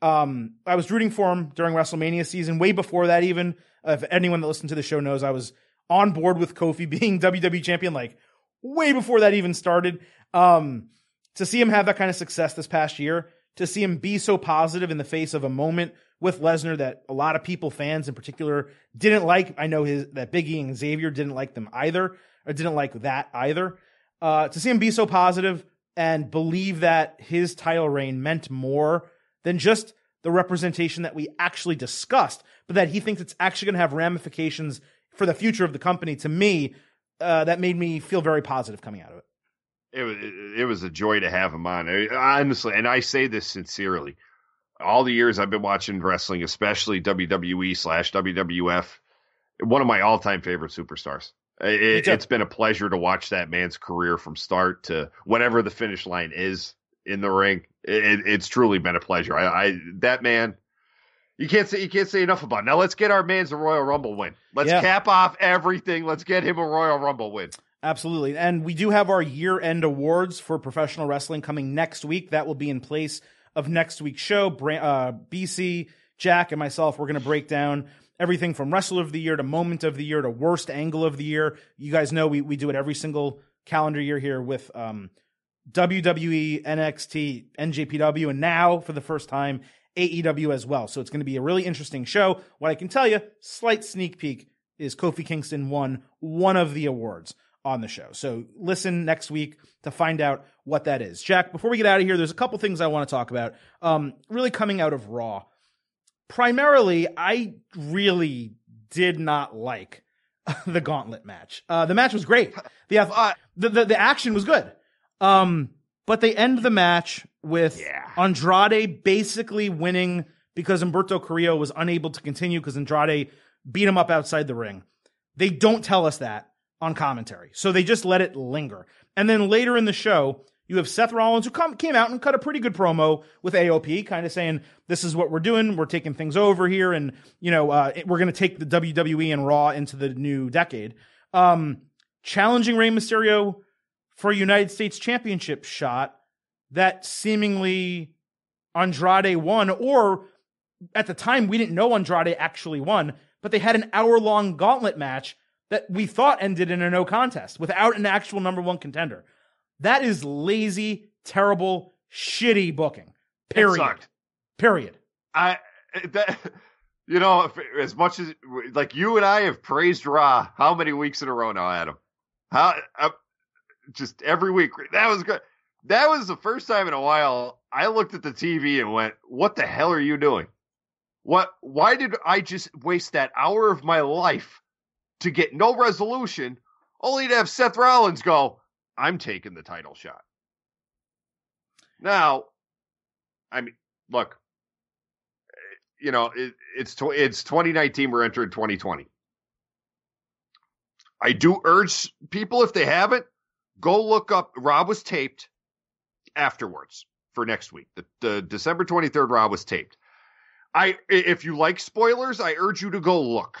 um, I was rooting for him during WrestleMania season, way before that, even. If anyone that listened to the show knows, I was on board with Kofi being WWE champion, like way before that even started. Um, to see him have that kind of success this past year, to see him be so positive in the face of a moment with Lesnar that a lot of people, fans in particular, didn't like. I know his that Biggie and Xavier didn't like them either or didn't like that either. Uh, to see him be so positive and believe that his title reign meant more than just the representation that we actually discussed, but that he thinks it's actually going to have ramifications for the future of the company. To me, uh, that made me feel very positive coming out of it. It was it was a joy to have him on. Honestly, and I say this sincerely. All the years I've been watching wrestling, especially WWE slash WWF, one of my all time favorite superstars. It, has been a pleasure to watch that man's career from start to whatever the finish line is in the ring. It, it's truly been a pleasure. I, I, that man, you can't say you can't say enough about. It. Now let's get our man's a Royal Rumble win. Let's Yeah. cap off everything. Let's get him a Royal Rumble win. Absolutely. And we do have our year end awards for professional wrestling coming next week. That will be in place of next week's show. Uh, BC, Jack, and myself, we're going to break down everything from wrestler of the year to moment of the year to worst angle of the year. You guys know we, we do it every single calendar year here with um, WWE, NXT, NJPW, and now for the first time, AEW as well. So it's going to be a really interesting show. What I can tell you, slight sneak peek, is Kofi Kingston won one of the awards on the show. So listen next week to find out what that is. Jack, before we get out of here, there's a couple things I want to talk about. Um, really coming out of Raw. Primarily, I really did not like the gauntlet match. Uh, the match was great. The, Uh, the, the, the action was good. Um, but they end the match with Yeah. Andrade basically winning because Humberto Carrillo was unable to continue because Andrade beat him up outside the ring. They don't tell us that on commentary. So they just let it linger. And then later in the show, you have Seth Rollins who come, came out and cut a pretty good promo with AOP, kind of saying, this is what we're doing. We're taking things over here. And, you know, uh, it- we're going to take the WWE and Raw into the new decade. Um, challenging Rey Mysterio for a United States Championship shot that seemingly Andrade won, or at the time we didn't know Andrade actually won, but they had an hour long gauntlet match that we thought ended in a no contest without an actual number one contender. That is lazy, terrible, shitty booking. Period. sucked. Period. I that you know as much as like you and I have praised Raw how many weeks in a row now, Adam? How uh, just every week. That was good. That was the first time in a while I looked at the TV and went, "What the hell are you doing? What? Why did I just waste that hour of my life to get no resolution, only to have Seth Rollins go, I'm taking the title shot." Now, I mean, look, eh, you know, it, it's tw- it's 2019. We're entering 2020. I do urge people if they haven't, go look up. Raw was taped afterwards for next week. The, the December 23rd Raw was taped. I if you like spoilers, I urge you to go look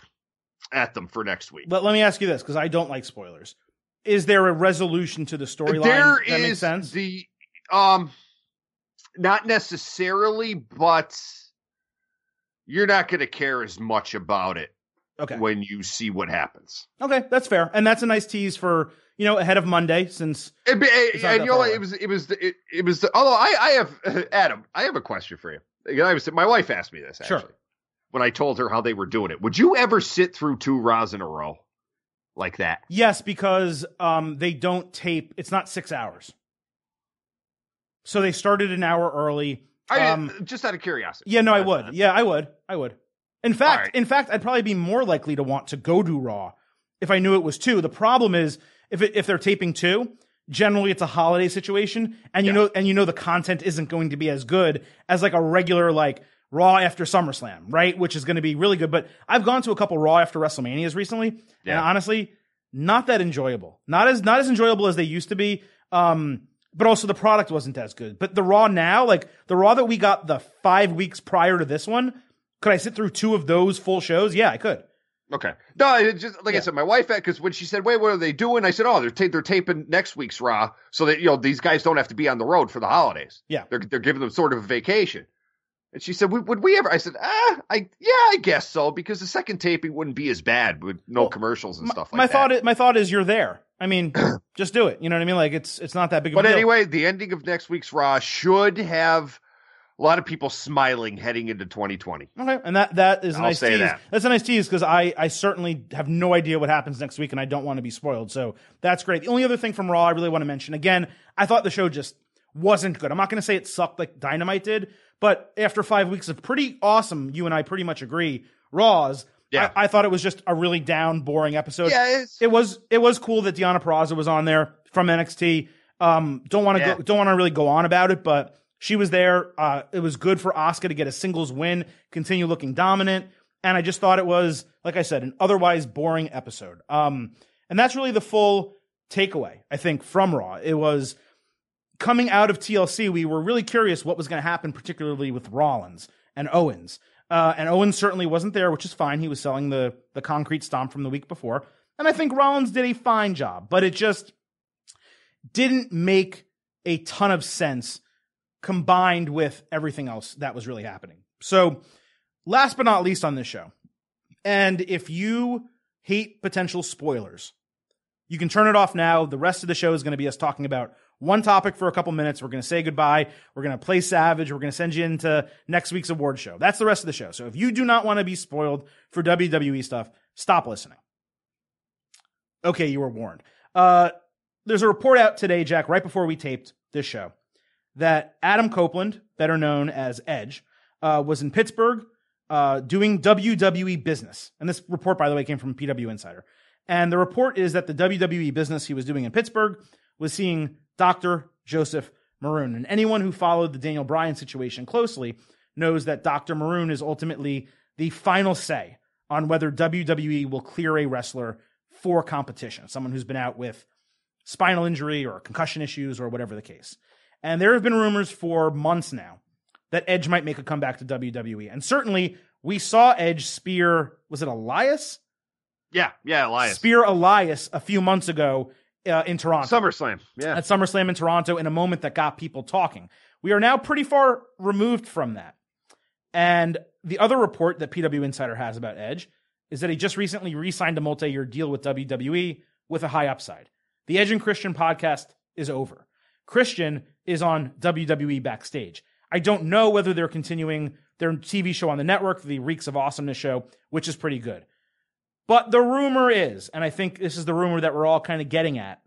at them for next week. But let me ask you this, because I don't like spoilers. Is there a resolution to the storyline There that makes sense? the um not necessarily, but you're not going to care as much about it okay. when you see what happens. Okay, that's fair. And that's a nice tease for, you know, ahead of Monday since It, not and you know? It was it was the, it, it was the, although I I have Adam I have a question for you. You I was my wife asked me this actually Sure. when I told her how they were doing it. Would you ever sit through two Raws in a row like that? yes, because um they don't tape it's not six hours. So they started an hour early. I Um, just out of curiosity. Yeah, no, I would. Yeah, I would. I would. In fact, right. in fact, I'd probably be more likely to want to go to Raw if I knew it was two. The problem is if it, if they're taping two, generally it's a holiday situation, and you Yeah. know, and you know the content isn't going to be as good as like a regular like Raw after SummerSlam, right? Which is going to be really good. But I've gone to a couple Raw after WrestleManias recently, and honestly, not that enjoyable. Not as not as enjoyable as they used to be. Um, but also the product wasn't as good. But the Raw now, like the Raw that we got the five weeks prior to this one, could I sit through two of those full shows? Yeah, I could. Okay. No, it just like Yeah. I said, my wife because when she said, "Wait, what are they doing?" I said, "Oh, they're ta- they're taping next week's Raw so that you know these guys don't have to be on the road for the holidays. Yeah. they're they're giving them sort of a vacation." And she said, "Would we ever?" I said, "Ah, I yeah, I guess so because the second taping wouldn't be as bad with no Well, commercials and My, stuff like my that." thought, is, my thought is, you're there. I mean, just do it. You know what I mean? Like it's it's not that big of But anyway, the ending of next week's Raw should have a lot of people smiling heading into 2020. Okay, and that that is a I'll nice say tease. that. That's a nice tease because I I certainly have no idea what happens next week, and I don't want to be spoiled. So that's great. The only other thing from Raw I really want to mention again, I thought the show just wasn't good. I'm not going to say it sucked like Dynamite did, but after five weeks of pretty awesome, you and I pretty much agree. Raws, Yeah. I, I thought it was just a really down, boring episode. Yeah, it's, it was it was cool that Deonna Purrazzo was on there from NXT. Um, don't want to Yeah. go, don't want to really go on about it, but she was there. Uh, it was good for Asuka to get a singles win, continue looking dominant, and I just thought it was, like I said, an otherwise boring episode. Um, and that's really the full takeaway I think from Raw. It was coming out of TLC, we were really curious what was going to happen, particularly with Rollins and Owens. Uh, and Owens certainly wasn't there, which is fine. He was selling the the concrete stomp from the week before, and I think Rollins did a fine job, but it just didn't make a ton of sense combined with everything else that was really happening. So, last but not least on this show, and if you hate potential spoilers, you can turn it off now. The rest of the show is going to be us talking about one topic for a couple minutes. We're going to say goodbye. We're going to play Savage. We're going to send you into next week's award show. That's the rest of the show. So if you do not want to be spoiled for WWE stuff, stop listening. Okay, you were warned. Uh, there's a report out today, Jack, right before we taped this show, that Adam Copeland, better known as Edge, uh, was in Pittsburgh uh, doing WWE business. And this report, by the way, came from PW Insider. And the report is that the WWE business he was doing in Pittsburgh was seeing Dr. Joseph Maroon. And anyone who followed the Daniel Bryan situation closely knows that Dr. Maroon is ultimately the final say on whether WWE will clear a wrestler for competition, someone who's been out with spinal injury or concussion issues or whatever the case. And there have been rumors for months now that Edge might make a comeback to WWE. And certainly we saw Edge spear, was it Elias? yeah, yeah, Elias. Spear Elias a few months ago uh, in Toronto SummerSlam. Yeah. at SummerSlam in Toronto in a moment that got people talking. We are now pretty far removed from that. And the other report that PW Insider has about Edge is that he just recently re signed a multi year deal with WWE with a high upside. The Edge and Christian podcast is over. Christian is on WWE backstage. I don't know whether they're continuing their TV show on the network, the Reeks of Awesomeness show, which is pretty good. But the rumor is, and I think this is the rumor that we're all kind of getting at,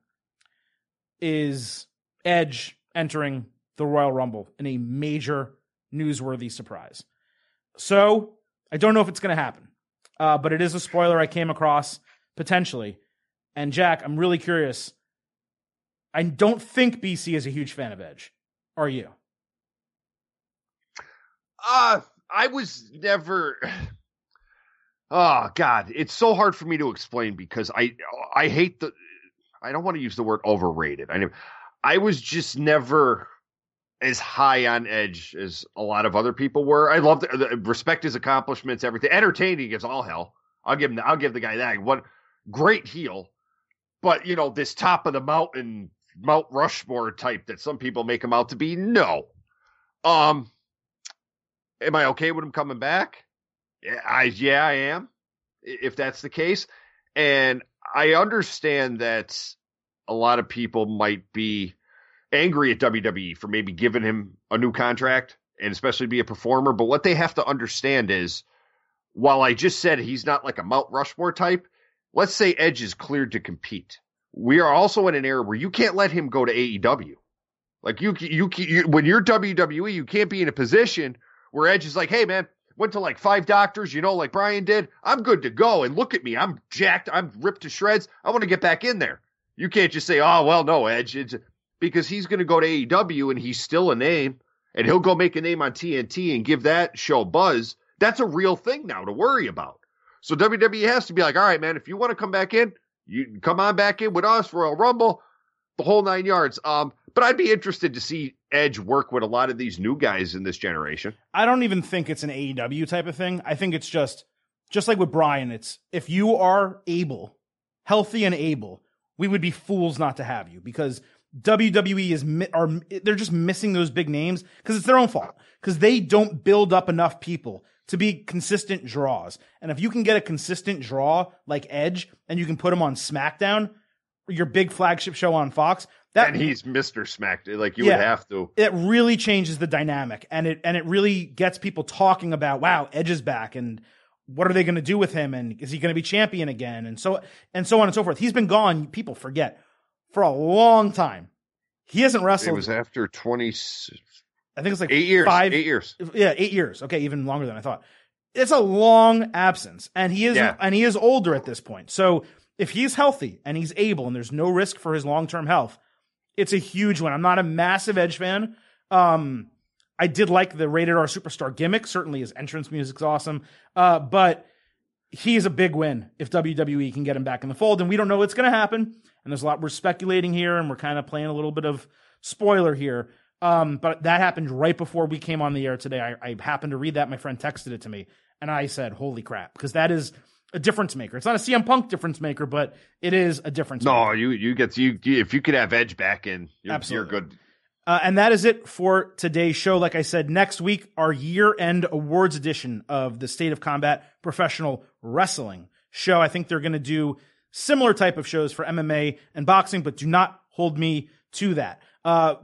is Edge entering the Royal Rumble in a major newsworthy surprise. So I don't know if it's going to happen, uh, but it is a spoiler I came across potentially. And Jack, I'm really curious. I don't think BC is a huge fan of Edge. Are you? Uh, I was never. Oh God, it's so hard for me to explain because I I hate the. I don't want to use the word overrated. I I was just never as high on edge as a lot of other people were. I love respect his accomplishments, everything. Entertaining is all hell. I'll give him. I'll give the guy that. One great heel, but you know this top of the mountain Mount Rushmore type that some people make him out to be. No. Um. Am I okay with him coming back? Yeah, I yeah I am. If that's the case, and I understand that a lot of people might be angry at WWE for maybe giving him a new contract and especially be a performer. But what they have to understand is, while I just said he's not like a Mount Rushmore type, let's say Edge is cleared to compete. We are also in an era where you can't let him go to AEW. Like you, you, you, when you're WWE, you can't be in a position where Edge is like, "Hey, man, went to like five doctors, you know, like Bryan did. I'm good to go, and look at me, I'm jacked, I'm ripped to shreds. I want to get back in there." You can't just say, "Oh, well, no, Edge," it's, because he's going to go to AEW and he's still a name, and he'll go make a name on TNT and give that show buzz. That's a real thing now to worry about. So WWE has to be like, "All right, man, if you want to come back in, you come on back in with us, Royal Rumble, the whole nine yards." Um, but I'd be interested to see Edge work with a lot of these new guys in this generation. I don't even think it's an AEW type of thing. I think it's just just like with Bryan, it's if you are able, healthy and able, we would be fools not to have you because WWE is are they're just missing those big names because it's their own fault because they don't build up enough people to be consistent draws. And if you can get a consistent draw like Edge and you can put him on SmackDown, your big flagship show on Fox, that and he's Mister Smacked, like you Yeah. would have to. it really changes the dynamic and it and it really gets people talking about wow edge is back and what are they going to do with him and is he going to be champion again and so and so on and so forth he's been gone people forget for a long time he hasn't wrestled. It was after twenty i think it's like eight years. five Eight years. yeah eight years okay even longer than i thought it's a long absence and he is Yeah. and he is older at this point so if he's healthy and he's able and there's no risk for his long-term health it's a huge one i'm not a massive edge fan um i did like the rated r superstar gimmick certainly his entrance music's awesome uh but he is a big win if WWE can get him back in the fold. And we don't know what's going to happen. And there's a lot we're speculating here, and we're kind of playing a little bit of spoiler here. Um, but that happened right before we came on the air today. I, I happened to read that. My friend texted it to me, and I said, "Holy crap!" Because that is a difference maker. It's not a CM Punk difference maker, but it is a difference. maker. No, you you get you, you if you could have Edge back in, you're, Absolutely. you're good. Uh, and that is it for today's show. Like I said, next week, our year end awards edition of the State of Combat Professional Wrestling show. I think they're going to do similar type of shows for MMA and boxing, but do not hold me to that. Uh,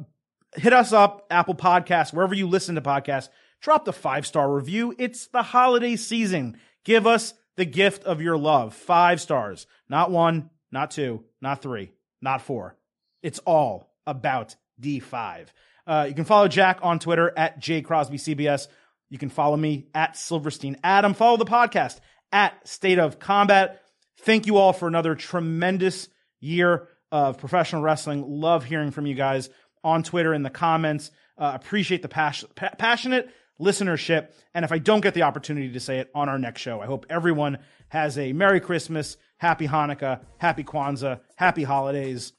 hit us up, Apple Podcasts, wherever you listen to podcasts. Drop the five star review. It's the holiday season. Give us the gift of your love. Five stars. Not one, not two, not three, not four. It's all about D5. Uh, you can follow Jack on Twitter at jcrosbycbs. You can follow me at Silverstein Adam. Follow the podcast at State of Combat. Thank you all for another tremendous year of professional wrestling. Love hearing from you guys on Twitter in the comments. Uh, appreciate the pas- pa- passionate listenership. And if I don't get the opportunity to say it on our next show, I hope everyone has a Merry Christmas, Happy Hanukkah, Happy Kwanzaa, Happy Holidays,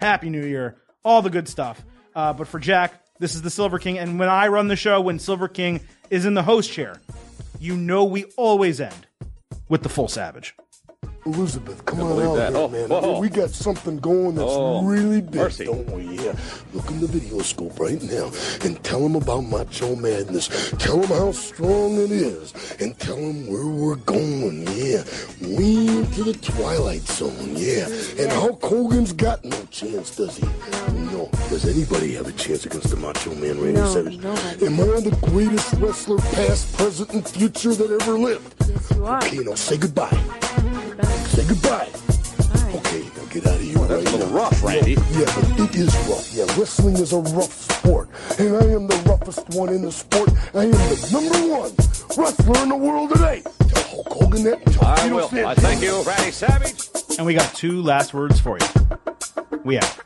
Happy New Year, all the good stuff. Uh, but for Jack, this is the Silver King. And when I run the show, when Silver King is in the host chair, you know we always end with the full savage. Elizabeth, come on out here, man. We got something going that's really big, don't we? Yeah. Look in the video scope right now and tell them about Macho Madness. Tell them how strong it is and tell them where we're going, yeah. We into the Twilight Zone, yeah. And Hulk Hogan's got no chance, does he? No. Does anybody have a chance against the Macho Man, Randy No, Savage? nobody. Am I the greatest wrestler, past, present, and future that ever lived? Yes, you are. Okay, now say goodbye. Goodbye. Say goodbye. Bye. Okay, now get out of here That's right a little now. rough, Randy. Yeah, but it is rough. Yeah, wrestling is a rough sport. And I am the roughest one in the sport. I am the number one wrestler in the world today. Tell Hulk Hogan that. Tell I Tito will. Santana I thank you, Randy Savage. And we got two last words for you. We out.